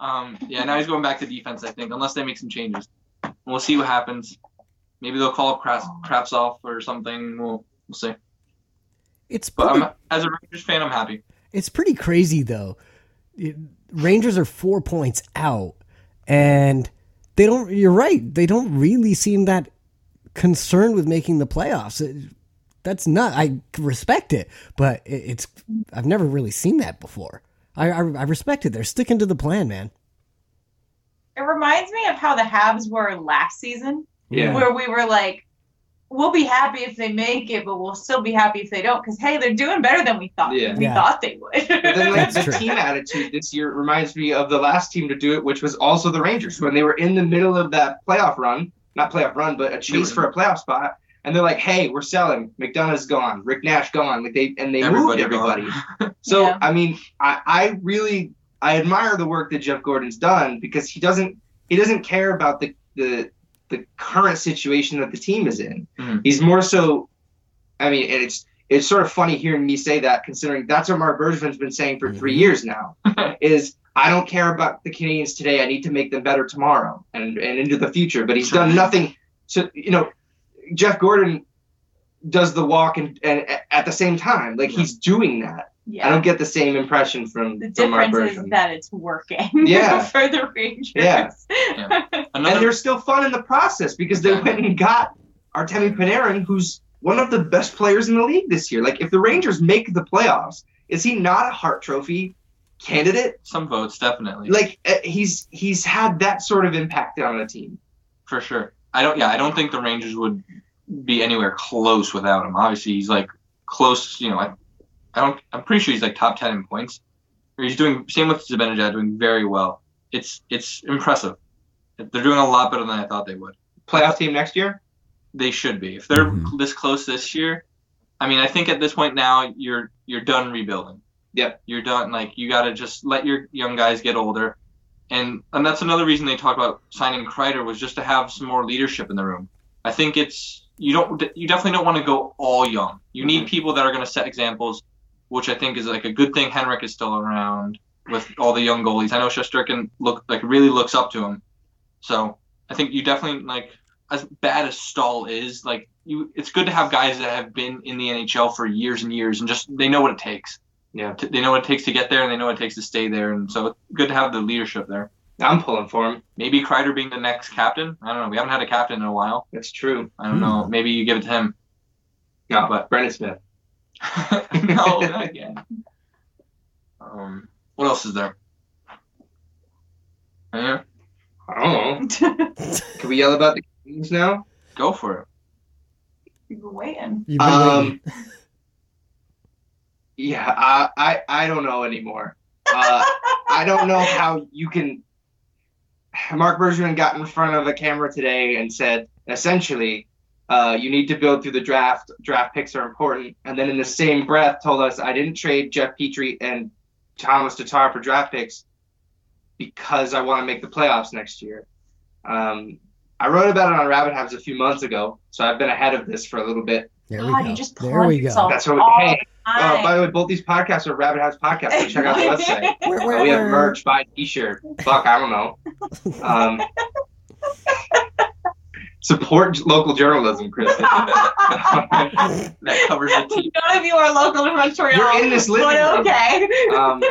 Um, yeah, now he's going back to defense. I think unless they make some changes, And we'll see what happens. Maybe they'll call up Kras- Kraps off or something. We'll we'll see. It's But pretty, I'm, as a Rangers fan, I'm happy. it's pretty crazy though. It- Rangers are four points out, and they don't. You're right. They don't really seem that concerned with making the playoffs. It- that's not. I respect it, but it, it's. I've never really seen that before. I, I I respect it. They're sticking to the plan, man. It reminds me of how the Habs were last season, Yeah. where we were like, we'll be happy if they make it, but we'll still be happy if they don't, because hey, they're doing better than we thought. Yeah. We Yeah. thought they would. But then, (laughs) like, the true. team attitude this year reminds me of the last team to do it, which was also the Rangers when they were in the middle of that playoff run, not playoff run, but a chase for a playoff spot. And they're like, "Hey, we're selling. McDonagh's gone. Rick Nash gone. Like they and they moved Everybody everybody. (laughs) So Yeah. I mean, I, I really I admire the work that Jeff Gorton's done because he doesn't he doesn't care about the the the current situation that the team is in. Mhm. He's more so. I mean, and it's it's sort of funny hearing me say that, considering that's what Marc Bergevin's been saying for three Mhm. years now. (laughs) is I don't care about the Canadiens today. I need to make them better tomorrow and and into the future. But he's done nothing. So you know, Jeff Gorton does the walk and, and at the same time, like he's doing that. Yeah. I don't get the same impression from, the from Mark difference is that it's working (laughs) Yeah. for the Rangers. Yeah. (laughs) Another and they're still fun in the process because they went and got Artemi Panarin, who's one of the best players in the league this year. Like, if the Rangers make the playoffs, is he not a Hart Trophy candidate? some votes definitely Like, uh, he's he's had that sort of impact on a team. for sure. I don't. Yeah, I don't think the Rangers would be anywhere close without him. Obviously, he's like close. You know, I, I don't. I'm pretty sure he's like top ten in points. He's doing same with Zibanejad, doing very well. It's it's impressive. They're doing a lot better than I thought they would. Playoff team next year. They should be. If they're Mhm. this close this year, I mean, I think at this point now you're you're done rebuilding. Yep. You're done. Like you got to just let your young guys get older, and and that's another reason they talk about signing Kreider was just to have some more leadership in the room. I think it's you don't you definitely don't want to go all young. You need people that are going to set examples, which I think is like a good thing. Henrik is still around with all the young goalies. I know Shesterkin look like really looks up to him, so I think you definitely like as bad as Staal is, like you, it's good to have guys that have been in the NHL for years and years and just they know what it takes. Yeah. T- They know what it takes to get there and they know what it takes to stay there, and so it's good to have the leadership there. I'm pulling for him. Maybe Kreider being the next captain. I don't know. We haven't had a captain in a while. That's true. I don't know. Hmm. Maybe you give it to him. Yeah, But- Brendan Smith. (laughs) no, (laughs) not again. Um, what else is there? Yeah, I don't know. (laughs) Can we yell about the Kings now? go for it. You've been waiting. You've been Um, waiting. Yeah, I, I, I don't know anymore. Uh, I don't know how you can. Marc Bergevin got in front of a camera today and said, essentially, uh, you need to build through the draft. Draft picks are important. And then in the same breath, told us I didn't trade Jeff Petry and Thomas Tatar for draft picks because I want to make the playoffs next year. Um, I wrote about it on Rabbit Habs a few months ago, so I've been ahead of this for a little bit. There we God, go. you just there plug we go. That's what we, all hey, uh, by the way, both these podcasts are Rabbit House podcasts. So check out the (laughs) website. Where- Uh, we have merch, buy a t-shirt. Fuck, I don't know. (laughs) Um, support local journalism, Chris. (laughs) That covers the team. None of you are local to Montreal. You're in this living room. okay. um,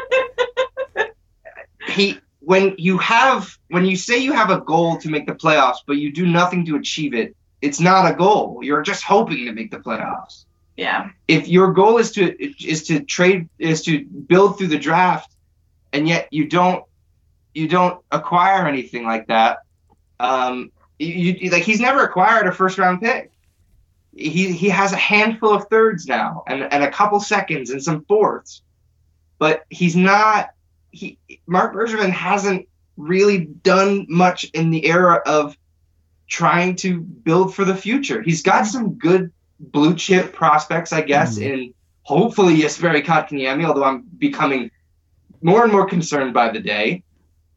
he when you have when you say you have a goal to make the playoffs, but you do nothing to achieve it, it's not a goal. You're just hoping to make the playoffs. Yeah. if your goal is to is to trade is to build through the draft and yet you don't you don't acquire anything like that um you, you like he's never acquired a first round pick he he has a handful of thirds now and and a couple seconds and some fourths but he's not he Marc Bergevin hasn't really done much in the era of trying to build for the future he's got some good blue chip prospects, I guess, Mhm. in hopefully Jesperi Kotkaniemi, although I'm becoming more and more concerned by the day.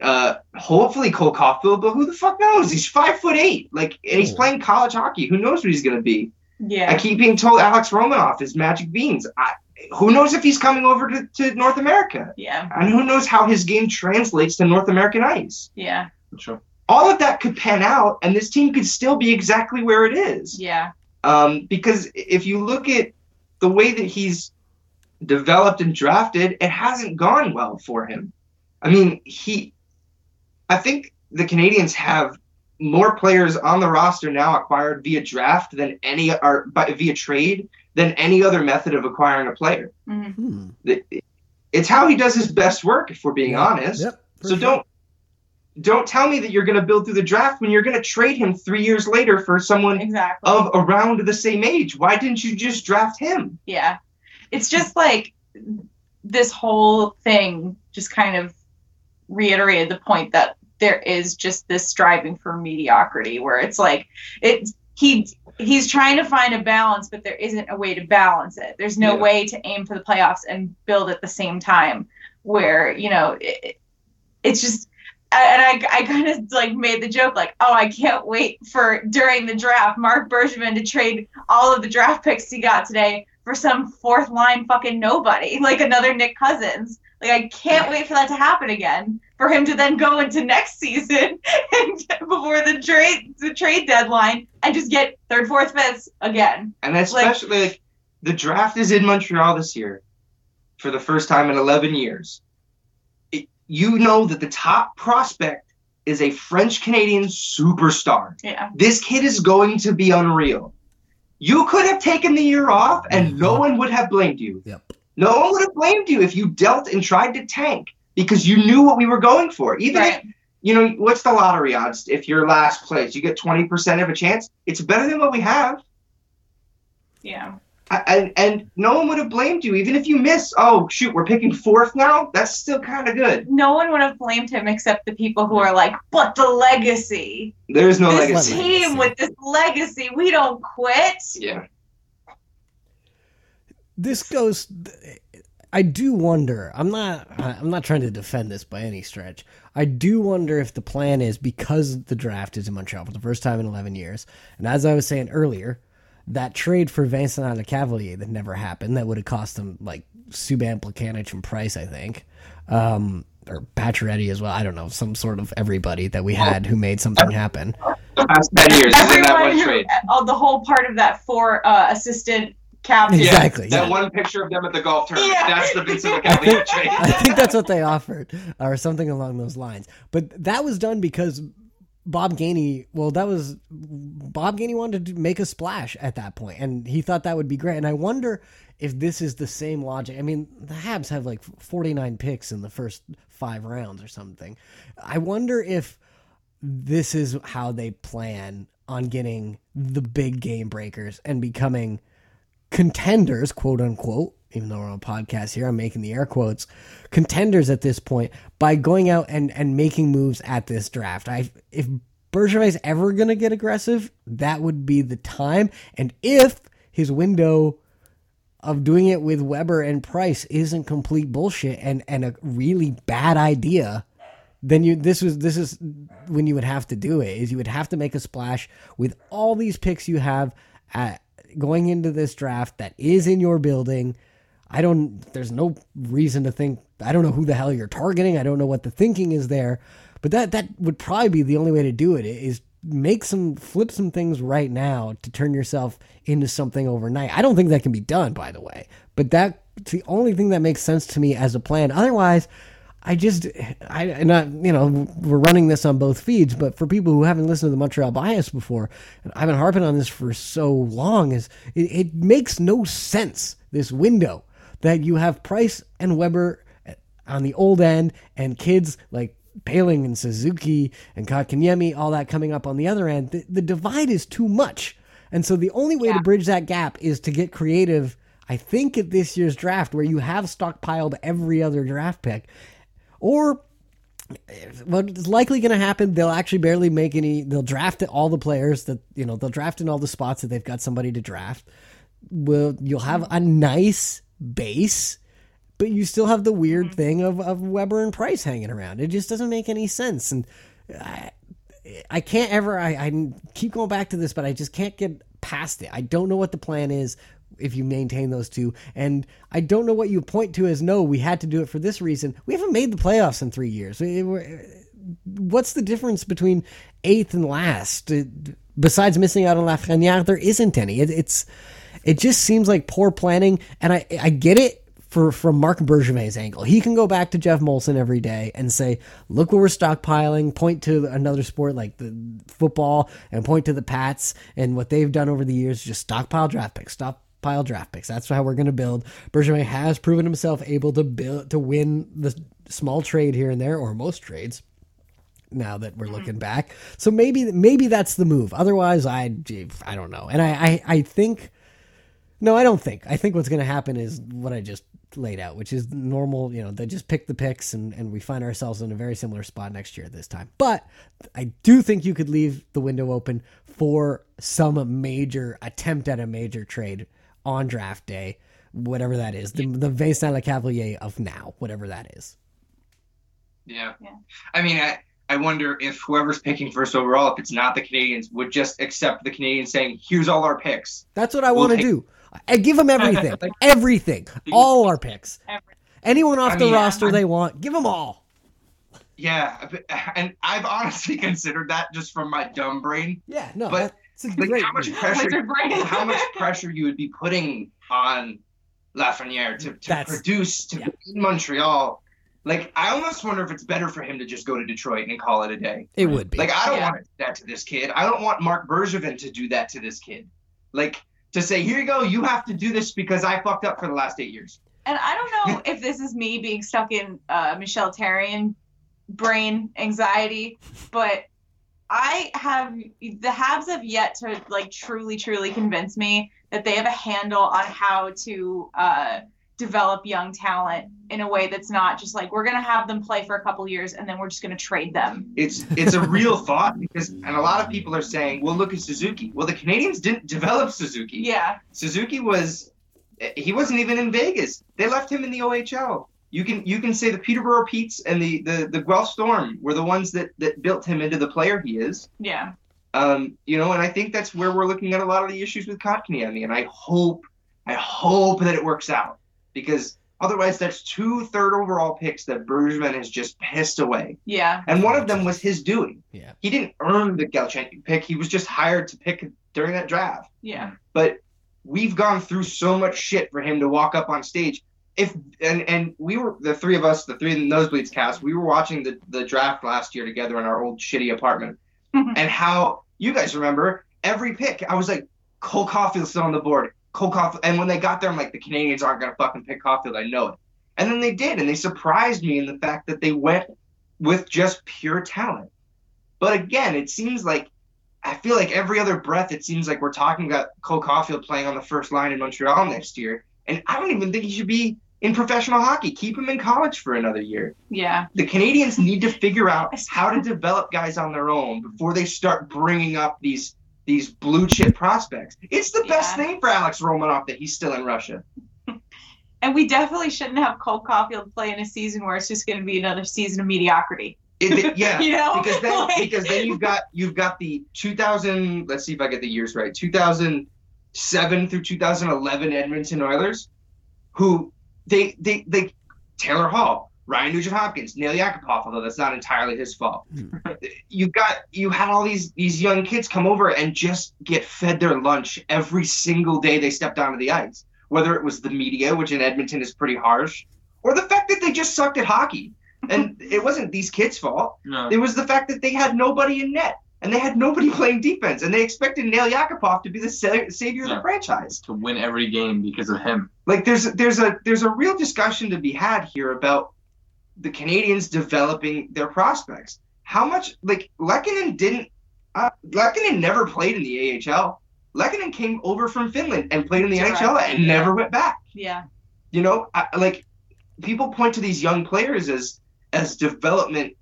Uh, hopefully Cole Caufield, but who the fuck knows? He's five foot eight, like, and he's Oh. playing college hockey. Who knows what he's gonna be? Yeah, I keep being told Alex Romanov is magic beans. I, who knows if he's coming over to, to North America? Yeah. And who knows how his game translates to North American ice? Yeah. Sure. All of that could pan out, and this team could still be exactly where it is. Yeah. Um, because if you look at the way that he's developed and drafted, it hasn't gone well for him. I mean, he, I think the Canadiens have more players on the roster now acquired via draft than any or by, via trade than any other method of acquiring a player. Mhm. Hmm. It's how he does his best work, if we're being Yep. honest. Yep. So sure. don't don't tell me that you're going to build through the draft when you're going to trade him three years later for someone Exactly. of around the same age. Why didn't you just draft him? Yeah. It's just like this whole thing just kind of reiterated the point that there is just this striving for mediocrity where it's like it's he he's trying to find a balance but there isn't a way to balance it. There's no Yeah. way to aim for the playoffs and build at the same time where, you know, it, it's just and I, I kind of like made the joke like, oh, I can't wait for during the draft, Marc Bergevin to trade all of the draft picks he got today for some fourth line fucking nobody, (laughs) like another Nick Cousins. Like I can't wait for that to happen again. For him to then go into next season (laughs) and before the trade the trade deadline and just get third, fourth, fifths again. And especially like, the draft is in Montreal this year for the first time in 11 years. It, you know that the top prospect is a French Canadian superstar. Yeah. This kid is going to be unreal. You could have taken the year off and no mm-hmm. one would have blamed you. Yep. No one would have blamed you if you dealt and tried to tank because you knew what we were going for. Even if you know, what's the lottery odds? If you're last place, you get 20% of a chance. It's better than what we have. Yeah. And, and no one would have blamed you, even if you miss. Oh, shoot, we're picking fourth now? That's still kind of good. No one would have blamed him except the people who are like, but the legacy. There's no this legacy. team with this legacy, we don't quit. Yeah. this goes i do wonder i'm not i'm not trying to defend this by any stretch. I do wonder if the plan is because the draft is in montreal for the first time in 11 years and as i was saying earlier that trade for Vincent Lecavalier that never happened that would have cost them like Subban Plekanec and Price I think. Um or Pacioretty as well I don't know some sort of everybody that we had who made something happen. The past 10 years, it's that Everyone one who, trade. oh, the whole part of that four uh, assistant captain. Yeah. Exactly, That yeah. one picture of them at the golf tournament. Yeah. That's the Vincent (laughs) I Lecavalier think, trade. I think that's what they offered, or something along those lines. But that was done because Bob Gainey. Well, that was Bob Gainey wanted to make a splash at that point, and he thought that would be great. And I wonder if this is the same logic. I mean, the Habs have like forty nine picks in the first five rounds or something. I wonder if this is how they plan on getting the big game breakers and becoming contenders, quote unquote, even though we're on a podcast here, I'm making the air quotes, contenders at this point by going out and, and making moves at this draft. I if is ever gonna get aggressive, that would be the time. And if his window of doing it with Weber and Price isn't complete bullshit and, and a really bad idea, then you this was this is when you would have to do it is you would have to make a splash with all these picks you have at going into this draft that is in your building. I don't there's no reason to think I don't know who the hell you're targeting. I don't know what the thinking is there. But that that would probably be the only way to do it is make some flip some things right now to turn yourself into something overnight. I don't think that can be done by the way. But that's the only thing that makes sense to me as a plan. Otherwise, I just, I, and I, you know, we're running this on both feeds, but for people who haven't listened to the Montreal Bias before, and I've been harping on this for so long, is it, it makes no sense this window that you have Price and Weber on the old end and kids like Poehling and Suzuki and Kotkaniemi, all that coming up on the other end. The, the divide is too much, and so the only way to bridge that gap is to get creative. I think at this year's draft, where you have stockpiled every other draft pick, or what's likely going to happen, they'll actually barely make any. They'll draft all the players that you know. They'll draft in all the spots that they've got somebody to draft. Will you'll have a nice base, but you still have the weird mm-hmm. thing of of Weber and Price hanging around. It just doesn't make any sense, and I, I can't ever. I, I keep going back to this, but I just can't get past it. I don't know what the plan is if you maintain those two. And I don't know what you point to as no, we had to do it for this reason. We haven't made the playoffs in three years. We- we're- What's the difference between eighth and last? Uh, Besides missing out on Lafreniere, there isn't any. It, it's it just seems like poor planning, and I I get it for from Marc Bergevin's angle. He can go back to Geoff Molson every day and say, "Look what we're stockpiling." Point to another sport like the football, and point to the Pats and what they've done over the years. Just stockpile draft picks, stockpile draft picks. That's how we're going to build. Bergevin has proven himself able to build to win the small trade here and there, or most trades now that we're looking mm-hmm. back. So maybe maybe that's the move. Otherwise, I I don't know. And I I, I think no, I don't think. I think what's going to happen is what I just laid out, which is normal. You know, they just pick the picks, and and we find ourselves in a very similar spot next year at this time. But I do think you could leave the window open for some major attempt at a major trade on draft day, whatever that is. The the Vincent Lecavalier of now, whatever that is. Yeah. Yeah. I mean, I, I wonder if whoever's picking first overall, if it's not the Canadiens, would just accept the Canadiens saying, here's all our picks. That's what I We'll want to take- do. I give them everything, (laughs) everything, all our picks. Every- Anyone off I the mean, roster I'm- they want, give them all. Yeah. And I've honestly (laughs) considered that just from my dumb brain. Yeah, no, But, that's a Like, great. how much pressure how much pressure you would be putting on Lafreniere to, to That's- produce to yeah. be in Montreal. Like, I almost wonder if it's better for him to just go to Detroit and call it a day. It would be. Like, I don't Yeah. want to do that to this kid. I don't want Marc Bergevin to do that to this kid. Like, to say, here you go, you have to do this because I fucked up for the last eight years. And I don't know (laughs) if this is me being stuck in uh, Michel Therrien brain anxiety, but I have the Habs have yet to like truly, truly convince me that they have a handle on how to uh, develop young talent in a way that's not just like we're gonna have them play for a couple years and then we're just gonna trade them. It's it's a real thought because and a lot of people are saying, well, look at Suzuki. Well, the Canadiens didn't develop Suzuki. Yeah, Suzuki was he wasn't even in Vegas. They left him in the OHL. You can you can say the Peterborough Petes and the the the Guelph Storm were the ones that that built him into the player he is. yeah, Um, you know, and I think that's where we're looking at a lot of the issues with Kotkaniemi, and I hope I hope that it works out because otherwise that's two third overall picks that Bergman has just pissed away, yeah, and one of them was his doing. Yeah. He didn't earn the Galchenyuk pick; he was just hired to pick during that draft yeah, but we've gone through so much shit for him to walk up on stage. If and and we were the three of us, the three in the nosebleeds cast, we were watching the the draft last year together in our old shitty apartment, mm-hmm. and how you guys remember every pick, I was like, Cole Caufield's still on the board. Cole Caufield, and when they got there, I'm like, the Canadiens aren't gonna fucking pick Caufield. I know it. And then they did, and they surprised me in the fact that they went with just pure talent. But again, it seems like I feel like every other breath, it seems like we're talking about Cole Caufield playing on the first line in Montreal next year. And I don't even think he should be in professional hockey. Keep him in college for another year. yeah, The Canadiens need to figure out how to develop guys on their own before they start bringing up these these blue chip prospects. It's the best thing for Alex Romanov that he's still in Russia. (laughs) and we definitely shouldn't have Cole Caufield play in a season where it's just going to be another season of mediocrity. It, (laughs) yeah, you know, because then (laughs) Like- because then you've got you've got the 2000 let's see if I get the years right 2007 through 2011 Edmonton Oilers who they they they Taylor Hall Ryan Nugent Hopkins Nail Yakupov although that's not entirely his fault. Hmm. You got you had all these these young kids come over and just get fed their lunch every single day they stepped onto the ice whether it was the media which in Edmonton is pretty harsh or the fact that they just sucked at hockey. And (laughs) it wasn't these kids' fault. No. it was the fact that they had nobody in net and they had nobody (laughs) playing defense and they expected Nail Yakupov to be the sa- savior of the Yeah. franchise. to win every game because of him. Like there's there's a there's a real discussion to be had here about the Canadiens developing their prospects. How much like Lehkonen didn't uh, Lehkonen never played in the AHL. Lehkonen came over from Finland and played in the Right. NHL and Yeah. never went back. Yeah, You know, I, like people point to these young players as as development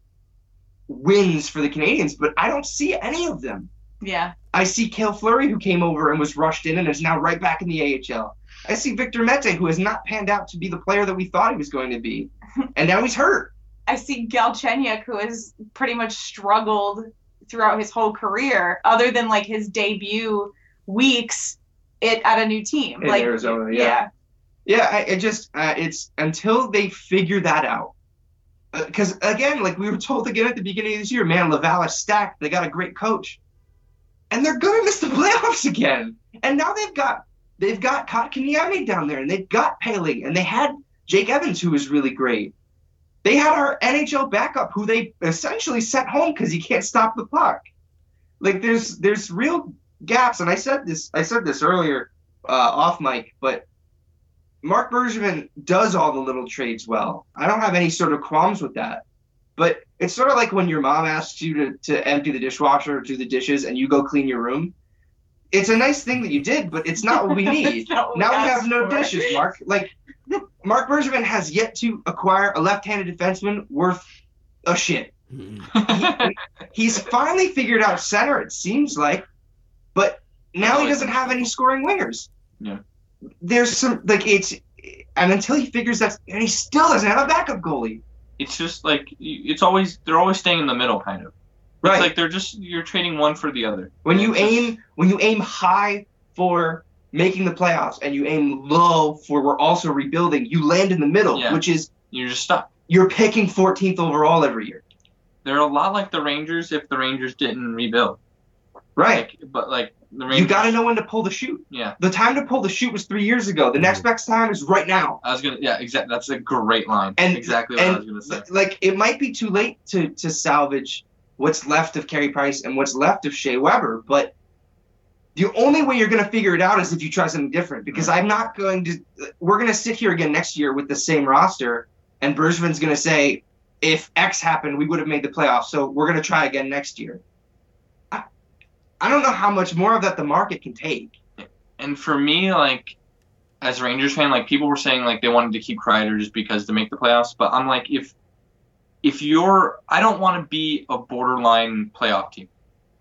wins for the Canadiens, but I don't see any of them. yeah, I see Cale Fleury, who came over and was rushed in and is now right back in the AHL. I see Victor Mete, who has not panned out to be the player that we thought he was going to be, (laughs) and now he's hurt. I see Galchenyuk, who has pretty much struggled throughout his whole career, other than like his debut weeks it at a new team. In like Arizona, yeah. Yeah, I, it just uh, it's until they figure that out. Because again, like we were told again at the beginning of this year, man, Laval is stacked. They got a great coach, and they're gonna miss the (laughs) playoffs again. And now they've got they've got Kotkaniemi down there, and they've got Poehling, and they had Jake Evans, who was really great. They had our NHL backup, who they essentially sent home because he can't stop the puck. Like there's there's real gaps, and I said this I said this earlier uh, off mic, but Marc Bergevin does all the little trades well. I don't have any sort of qualms with that. But it's sort of like when your mom asks you to, to empty the dishwasher or do the dishes and you go clean your room. It's a nice thing that you did, but it's not what we (laughs) need. What now we have no for. dishes, Mark. Like Marc Bergevin has yet to acquire a left-handed defenseman worth a shit. (laughs) He- he's finally figured out center, it seems like, but now he doesn't have any scoring wingers. Yeah. There's some like it's, and until he figures that, and he still doesn't have a backup goalie. It's just like it's always they're always staying in the middle, kind of. Right. It's like they're just you're trading one for the other. when you It's just- aim when you aim high for making the playoffs and you aim low for we're also rebuilding, you land in the middle, Yeah. which is you're just stuck. you're picking 14th overall every year. They're a lot like the Rangers if the Rangers didn't rebuild. Right. Like, but like. You got to know when to pull the chute. Yeah, The time to pull the chute was three years ago. The mm-hmm. next best time is right now. I was gonna. Yeah, exactly. That's a great line. And- exactly what I was gonna say. like it might be too late to to salvage what's left of Carey Price and what's left of Shea Weber, but the only way you're going to figure it out is if you try something different. Because mm-hmm. I'm not going to. We're going to sit here again next year with the same roster, and Bergevin's going to say, if X happened, we would have made the playoffs. So we're gonna try again next year. I, don't know how much more of that the market can take. And for me, like as a Rangers fan, like people were saying like they wanted to keep Kreider just because to make the playoffs, but I'm like if if you're I don't want to be a borderline playoff team.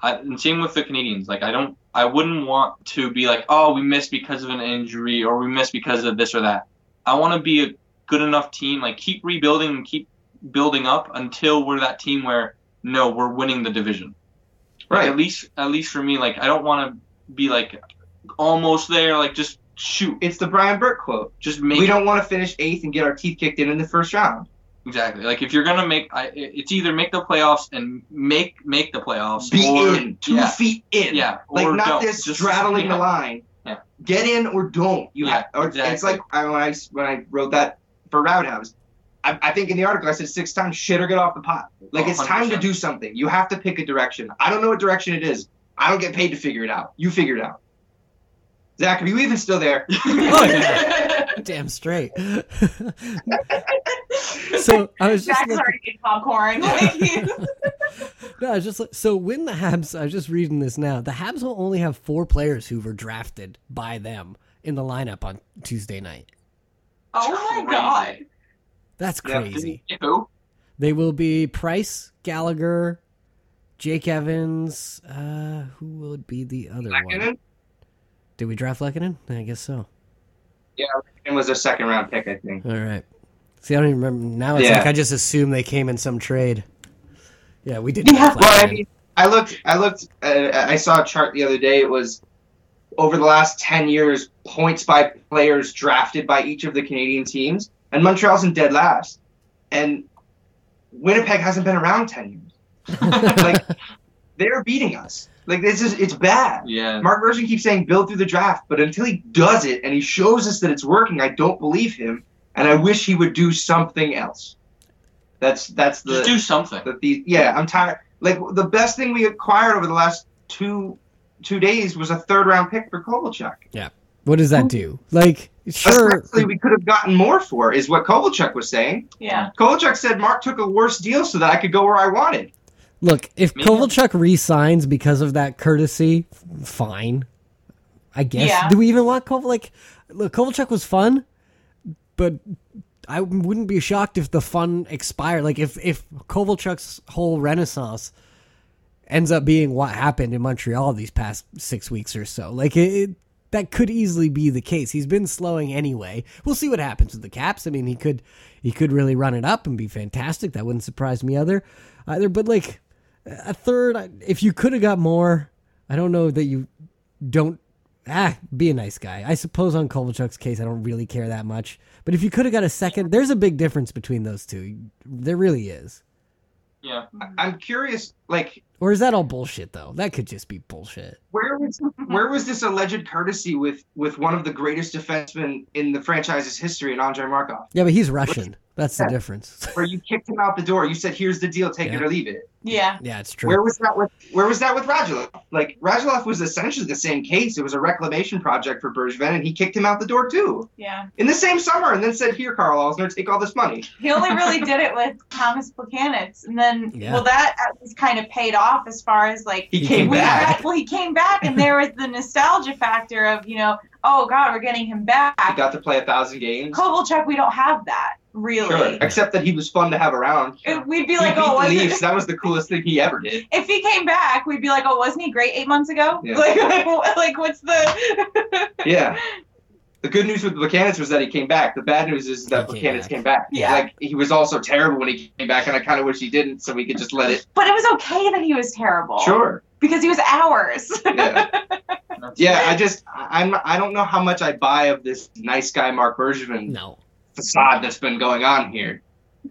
I, and same with the Canadiens. Like I don't I wouldn't want to be like, oh, we missed because of an injury or we missed because of this or that. I want to be a good enough team, like keep rebuilding and keep building up until we're that team where no, we're winning the division. Like, Right. at least at least for me, like I don't want to be like almost there. Like just shoot, It's the Brian Burke quote. just make we don't want to finish eighth and get our teeth kicked in in the first round. exactly. Like if you're gonna make, I, it's either make the playoffs and make make the playoffs, Be or in, two yeah, feet in. yeah, like not don't. this Just- straddling yeah. the line. Yeah. Get in or don't. You Yeah, have, or It's like I, when I when I wrote that for Roundhouse. I, I think in the article I said six times shit or get off the pot. Like it's time to do something. You have to pick a direction. I don't know what direction it is. I don't get paid to figure it out. You figure it out. Zach, are you even still there? (laughs) Oh, yeah. Damn straight. (laughs) so I was just Zach's looking, already eating popcorn. Like, he's- (laughs) no, I was just look- so when the Habs. I was just reading this now. The Habs will only have four players who were drafted by them in the lineup on Tuesday night. oh my god. That's Yeah. crazy. Who? They will be Price, Gallagher, Jake Evans. Uh, who would be the other one? Lehkonen? Did we draft Lehkonen? I guess so. Yeah, it was a second round pick, I think. All right. See, I don't even remember. Now it's Yeah. like I just assume they came in some trade. Yeah, we did. Yeah, well, I mean, I looked. I looked. Uh, I saw a chart the other day. It was over the last ten years, points by players drafted by each of the Canadian teams, and Montreal's in dead last, and Winnipeg hasn't been around ten years. (laughs) like they're beating us. Like this is it's bad. Yeah. Marc Bergevin keeps saying build through the draft, but until he does it and he shows us that it's working, I don't believe him, and I wish he would do something else. That's that's the Just do something. that the yeah i'm tired like the best thing we acquired over the last two two days was a third round pick for Kovalchuk. Yeah. What does that do? Like, sure. Especially we could have gotten more for is what Kovalchuk was saying. Yeah. Kovalchuk said Mark took a worse deal so that I could go where I wanted. Look, if Me? Kovalchuk re-signs because of that courtesy, fine. I guess. Yeah. Do we even want Koval? Like, look, Kovalchuk was fun, but I wouldn't be shocked if the fun expired. Like, if if Kovalchuk's whole renaissance ends up being what happened in Montreal these past six weeks or so, like it. it that could easily be the case. He's been slowing anyway. We'll see what happens with the Caps. I mean, he could he could really run it up and be fantastic. That wouldn't surprise me either. Either, but like a third, if you could have got more, I don't know that you don't. Ah, be a nice guy. I suppose on Kovalchuk's case, I don't really care that much. But if you could have got a second, there's a big difference between those two. There really is. Yeah. Mm-hmm. I'm curious, like Or is that all bullshit though? That could just be bullshit. where was mm-hmm. where was this alleged courtesy with with one of the greatest defensemen in the franchise's history, in Andrei Markov, Yeah, but he's Russian. That's the Yeah. difference. where you kicked him out the door? You said, "Here's the deal, take it or leave it." Yeah. Yeah, it's true. Where was that with Where was that with Radulov? Like Radulov was essentially the same case. It was a reclamation project for Bergevin, and he kicked him out the door too Yeah. in the same summer, and then said, "Here, Karl Alzner, take all this money." He only really (laughs) did it with Tomas Plekanec, and then Yeah. well, that was kind of paid off as far as like He He came came we back. had- well, he came back, and there was the nostalgia factor of you know, oh God, we're getting him back. He got to play a thousand games. Kovalchuk, we don't have that really. Sure, except that he was fun to have around. It- we'd be He like, beat oh, the wasn't Leafs. That was the coolest thing he ever did. if he came back, we'd be like, oh, wasn't he great eight months ago? Yeah. (laughs) Like, (laughs) like what's the? (laughs) Yeah. The good news with Buchanan was that he came back. The bad news is that He came back. came back. Yeah. Like he was also terrible when he came back, and I kind of wish he didn't, so we could just let it. But it was okay that he was terrible. Sure. Because he was ours. Yeah. Yeah. I just I'm I don't know how much I buy of this nice guy Marc Bergevin No. facade that's been going on here.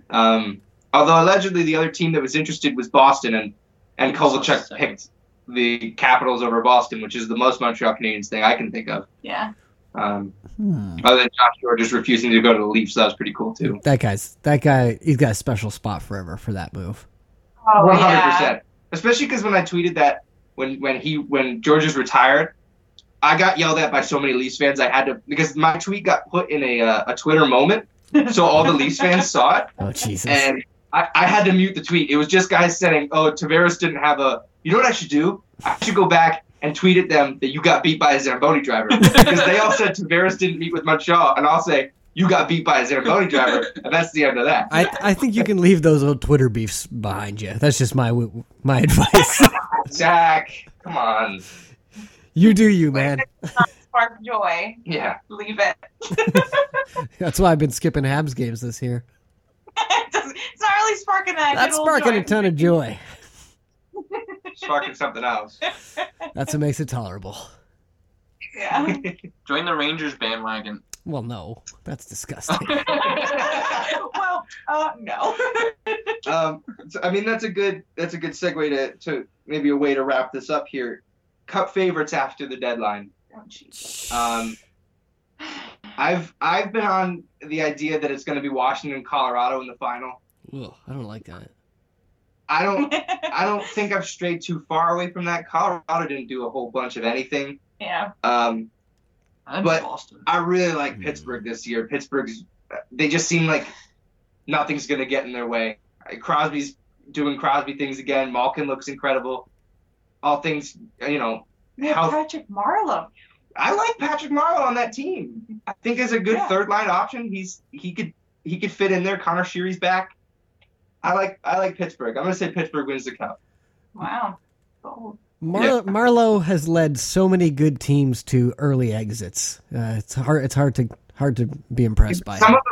Um, although allegedly the other team that was interested was Boston, and and Kovalchuk picked the Capitals over Boston, which is the most Montreal Canadiens thing I can think of. yeah. Um, Hmm. other than Josh Gorges just refusing to go to the Leafs, that was pretty cool too. That guy's that guy. He's got a special spot forever for that move. One hundred percent. Especially because when I tweeted that when when he when Gorges is retired, I got yelled at by so many Leafs fans. I had to because my tweet got put in a uh, a Twitter moment, so all the Leafs fans saw it, (laughs) Oh Jesus! and I, I had to mute the tweet. It was just guys saying, "Oh, Tavares didn't have a." You know what I should do? I should go back and tweet at them that you got beat by a Zamboni driver because they all said Tavares didn't meet with Montreal, and I'll say you got beat by a Zamboni driver, and that's the end of that. I I think you can leave those old Twitter beefs behind you. That's just my my advice. (laughs) Zach, come on. you do you, man. Spark joy. Yeah. Leave it. (laughs) That's why I've been skipping Habs games this year. It doesn't- it's not really sparking that. That's sparking joy. a ton of joy. Sparking something else. (laughs) That's what makes it tolerable. Yeah. (laughs) Join the Rangers bandwagon. Well, no, that's disgusting. (laughs) well, uh, no. um, so, I mean, that's a good that's a good segue to, to maybe a way to wrap this up here. Cup favorites after the deadline. Oh, jeez. Um, I've I've been on the idea that it's going to be Washington, Colorado in the final. Ugh, I don't like that. I don't (laughs) I don't think I've strayed too far away from that. Colorado didn't do a whole bunch of anything. yeah. Um, And But- Boston. I really like Hmm. Pittsburgh this year. Pittsburgh's they just seem like nothing's going to get in their way. Crosby's doing Crosby things again. Malkin looks incredible. All things, you know, We have How- Patrick Marleau. I like Patrick Marleau on that team. I think as a good Yeah. third line option, he's he could he could fit in there. Conor Sheary's back. I like I like Pittsburgh. I'm gonna say Pittsburgh wins the cup. Wow. Bold. Mar- Yeah. Marleau has led so many good teams to early exits. Uh, it's hard. It's hard to hard to be impressed by. Some him. of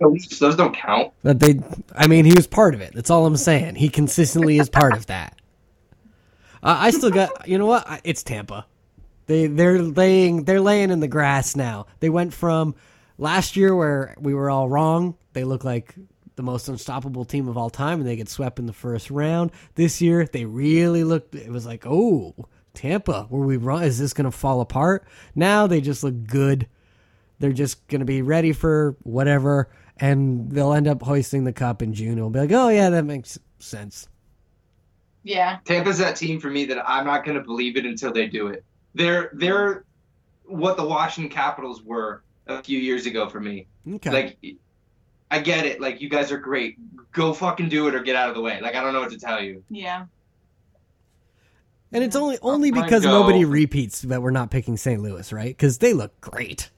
those things, those don't count. That they, I mean, he was part of it. That's all I'm saying. He consistently is part of that. (laughs) Uh, I still got. You know what? I- It's Tampa. They they're laying they're laying in the grass now. They went from last year where we were all wrong. They look like the most unstoppable team of all time, and they get swept in the first round. This year, they really looked. It was like, oh, Tampa, were we wrong? Is this going to fall apart? Now they just look good. They're just going to be ready for whatever, and they'll end up hoisting the cup in June. It'll be like, oh yeah, that makes sense. Yeah. Tampa's that team for me that I'm not gonna believe it until they do it. They're they're what the Washington Capitals were a few years ago for me. Okay. Like, I get it. Like, you guys are great. Go fucking do it or get out of the way. Like, I don't know what to tell you. Yeah. and it's only only because nobody repeats that we're not picking St. Louis, right? Because they look great.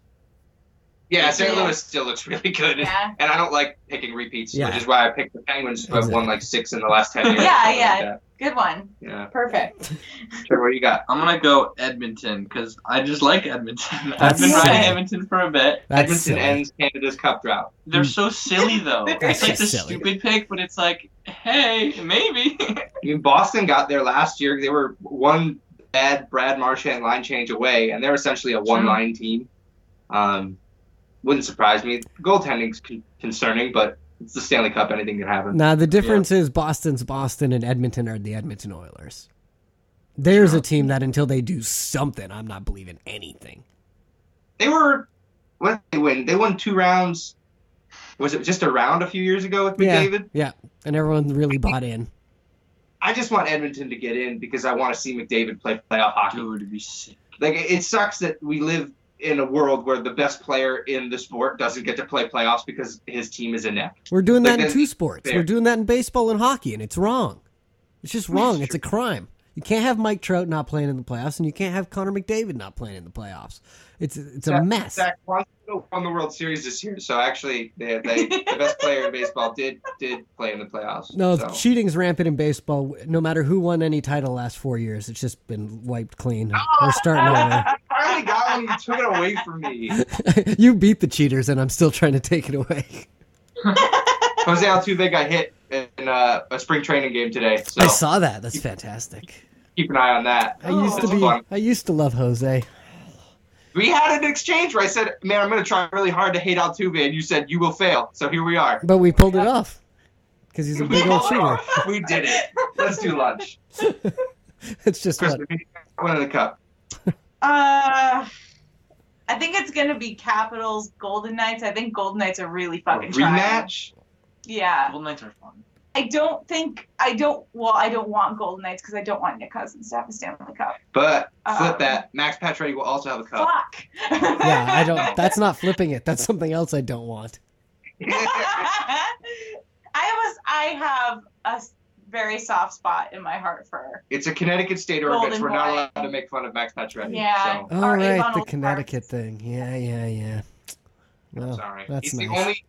Yeah, St. Yeah. Louis still looks really good. Yeah. And I don't like picking repeats, Yeah. which is why I picked the Penguins, who have won like six in the last 10 years. Yeah, yeah. Like that. Good one. yeah. Perfect. (laughs) Sure, what do you got? I'm gonna go Edmonton because I just like Edmonton. (laughs) I've That's been riding silly. Edmonton for a bit. That's Edmonton silly. ends Canada's cup drought. They're so silly though. (laughs) That's it's like just the silly. stupid pick, but it's like, hey, maybe. I mean, Boston got there last year. They were one bad Brad Marchand line change away, and they're essentially a one line team. Um, wouldn't surprise me. Goaltending's con- concerning, but it's the Stanley Cup. Anything can happen. Now the difference is Boston's Boston and Edmonton are the Edmonton Oilers. There's a team that until they do something, I'm not believing anything. They were what they win? They won two rounds. Was it just a round a few years ago with McDavid? Yeah, and everyone really bought in. I just want Edmonton to get in because I want to see McDavid play playoff hockey. Dude, it'd be sick. Like it it sucks that we live in a world where the best player in the sport doesn't get to play playoffs because his team is inept. We're doing Like, that in two sports. fair. We're doing that in baseball and hockey, and it's wrong. It's just wrong. It's a crime. You can't have Mike Trout not playing in the playoffs, and you can't have Connor McDavid not playing in the playoffs. It's it's a Zach- mess. Zach Washington won the World Series this year, so actually, they, they, the best (laughs) player in baseball did did play in the playoffs. No, so. cheating's rampant in baseball. No matter who won any title last four years, it's just been wiped clean. We're starting over. (laughs) Finally got one. You took it away from me. (laughs) you beat the cheaters, and I'm still trying to take it away. (laughs) Jose Altuve got hit in uh, a spring training game today, so I saw that. That's fantastic. keep an eye on that. I used to be. fun. I used to love Jose. We had an exchange where I said, "Man, I'm going to try really hard to hate Altuve," and you said, "You will fail." So here we are. But we pulled it off because he's a big old cheater. we did it. Let's do lunch. (laughs) It's just Chris, what winning the cup. Uh, I think it's gonna be Capitals Golden Knights. I think Golden Knights are really fucking trying. Rematch. Yeah, Golden Knights are fun. I don't think I don't. Well, I don't want Golden Knights because I don't want Nick Cousins to have a Stanley Cup. But flip Um, that. Max Pacioretty will also have a cup. Fuck. (laughs) yeah. I don't. That's not flipping it. That's something else I don't want. (laughs) I was I have a s- very soft spot in my heart for. It's a Connecticut state ordinance. Golden We're not allowed to make fun of Max Pacioretty. Yeah. So, All Or right, Avon the Connecticut Parks. thing. Yeah, yeah, yeah. Well, sorry. that's he's nice. the only.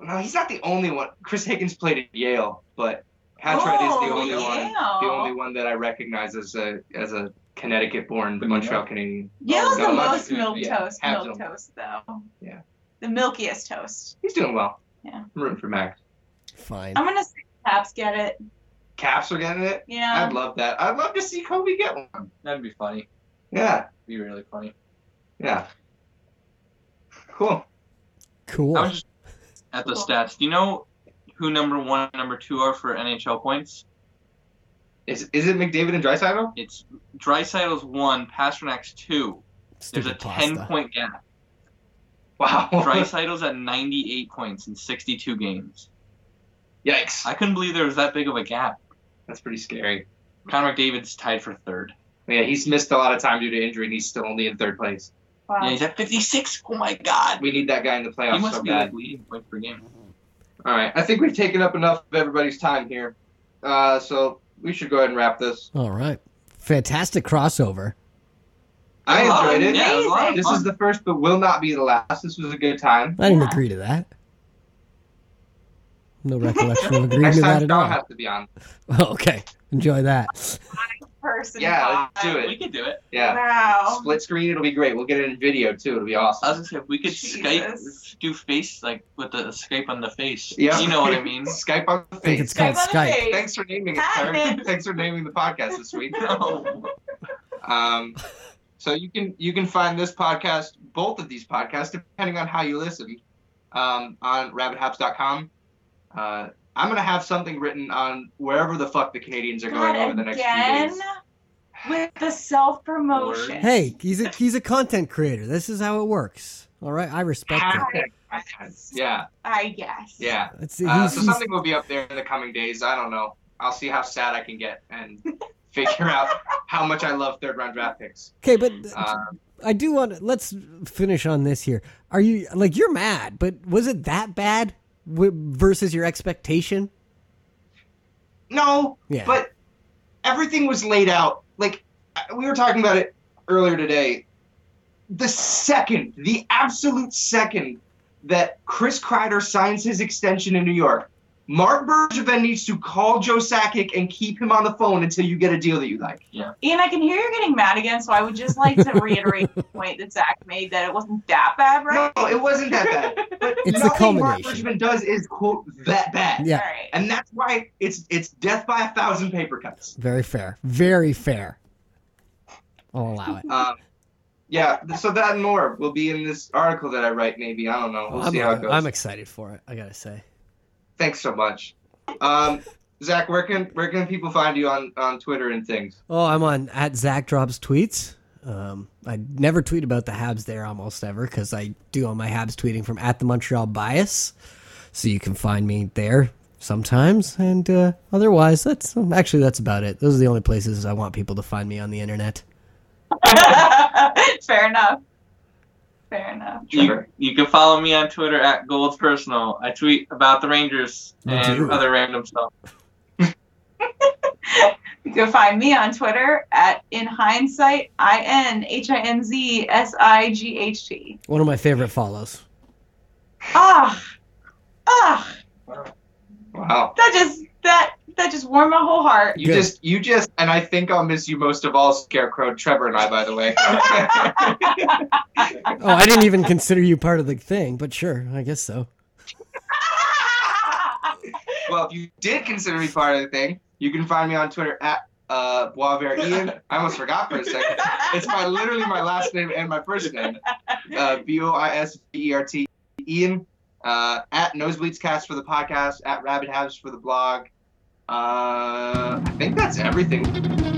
No, he's not the only one. Chris Higgins played at Yale, but Pacioretty is the Oh, only one. The only one that I recognize as a as a Connecticut-born Good Montreal enough. Canadian. Yale's no, the most good. milk Yeah, toast. have Milk toast, though. Yeah. The milkiest toast. He's doing well. Yeah. I'm rooting for Max. Fine. I'm gonna say Caps get it. Caps are getting it. Yeah. I'd love that. I'd love to see Kovy get one. That'd be funny. Yeah. Be really funny. Yeah. Cool. Cool. I was just at the Cool. stats. Do you know who number one and number two are for NHL points? Is is it McDavid and Draisaitl? It's Draisaitl's one, Pastrnak's two. There's a Stupid ten point gap. Wow. (laughs) Draisaitl's at 98 points in 62 games. Yikes. I couldn't believe there was that big of a gap. That's pretty scary. Connor McDavid's tied for third. Yeah, he's missed a lot of time due to injury, and he's still only in third place. Wow. Yeah, he's at 56. Oh my god. We need that guy in the He playoffs must so be bad. like leading points per game. All right, I think we've taken up enough of everybody's time here, uh, so we should go ahead and wrap this. All right. Fantastic crossover. I enjoyed it. Yeah, it was a lot of Amazing. This fun. is the first, but will not be the last. This was a good time. I didn't Yeah. agree to that. No recollection of agreeing Next to that time, at Don all. has to be on. (laughs) Oh, okay. Enjoy that. Person. Yeah, let's five. do it. We could do it. Yeah, Wow. split screen. It'll be great. We'll get it in video too. It'll be I was awesome. gonna say if we could Jesus. Skype, do face like with the Skype on the face. Yeah, You know what I mean? (laughs) Skype on the I think face. it's called Skype on the Skype. face. Thanks for naming it, Hi, sir. Thanks for naming the podcast this week. (laughs) No. Um, so you can you can find this podcast, both of these podcasts, depending on how you listen, um, on rabbithabs.com. Uh, I'm gonna have something written on wherever the fuck the Canadiens are going God, over the next few again days. with the self promotion. Hey, he's a he's a content creator. This is how it works. All right, I respect it. Yeah, I guess. yeah. It's, Uh, so he's- something will be up there in the coming days. I don't know. I'll see how sad I can get and (laughs) figure out how much I love third round draft picks. okay, but Um, I do want. to Let's finish on this here. Are you like you're mad? But was it that bad w- versus your expectation? No, Yeah. but everything was laid out. Like we were talking about it earlier today. The second, the absolute second that Chris Kreider signs his extension in New York, Marc Bergevin needs to call Joe Sakic and keep him on the phone until you get a deal that you like. Yeah. Ian, I can hear you're getting mad again, so I would just like to reiterate the point that Zach made that it wasn't that bad, right? No, it wasn't that bad. (laughs) But It's the nothing Marc culmination. Bergevin does is quote that bad. Yeah. All right. And that's why it's it's death by a thousand paper cuts. Very fair. Very fair. I'll allow it. Um, yeah, so that and more will be in this article that I write. Maybe I don't know. We'll I'm, see how it goes. I'm excited for it. I gotta say. Thanks so much, um, Zach. Where can where can people find you on on Twitter and things? Oh, I'm on at Zach drops tweets. Um, I never tweet about the Habs there almost ever because I do all my Habs tweeting from at the Montreal Bias, so you can find me there sometimes. And uh, otherwise, that's actually that's about it. Those are the only places I want people to find me on the internet. (laughs) Fair enough. Fair enough. You, Trevor? you can follow me on Twitter at Gold's Personal. I tweet about the Rangers and do. other random stuff. (laughs) You can find me on Twitter at in hindsight I N H I N Z S I G H T. One of my favorite follows. Ah, ah, Wow. that just that that just warmed my whole heart. You Good. just you just and I think I'll miss you most of all, Scarecrow, Trevor, and I. By the way. (laughs) Oh, I didn't even consider you part of the thing, but sure, I guess so. (laughs) well, if you did consider me part of the thing, you can find me on Twitter at uh, Boisvert Ian. I almost forgot for a second. It's my literally my last name and my first name. Uh, B O I S V E R T Ian. Uh, at Nosebleeds Cast for the podcast. At Rabbit Habs for the blog. Uh, I think that's everything.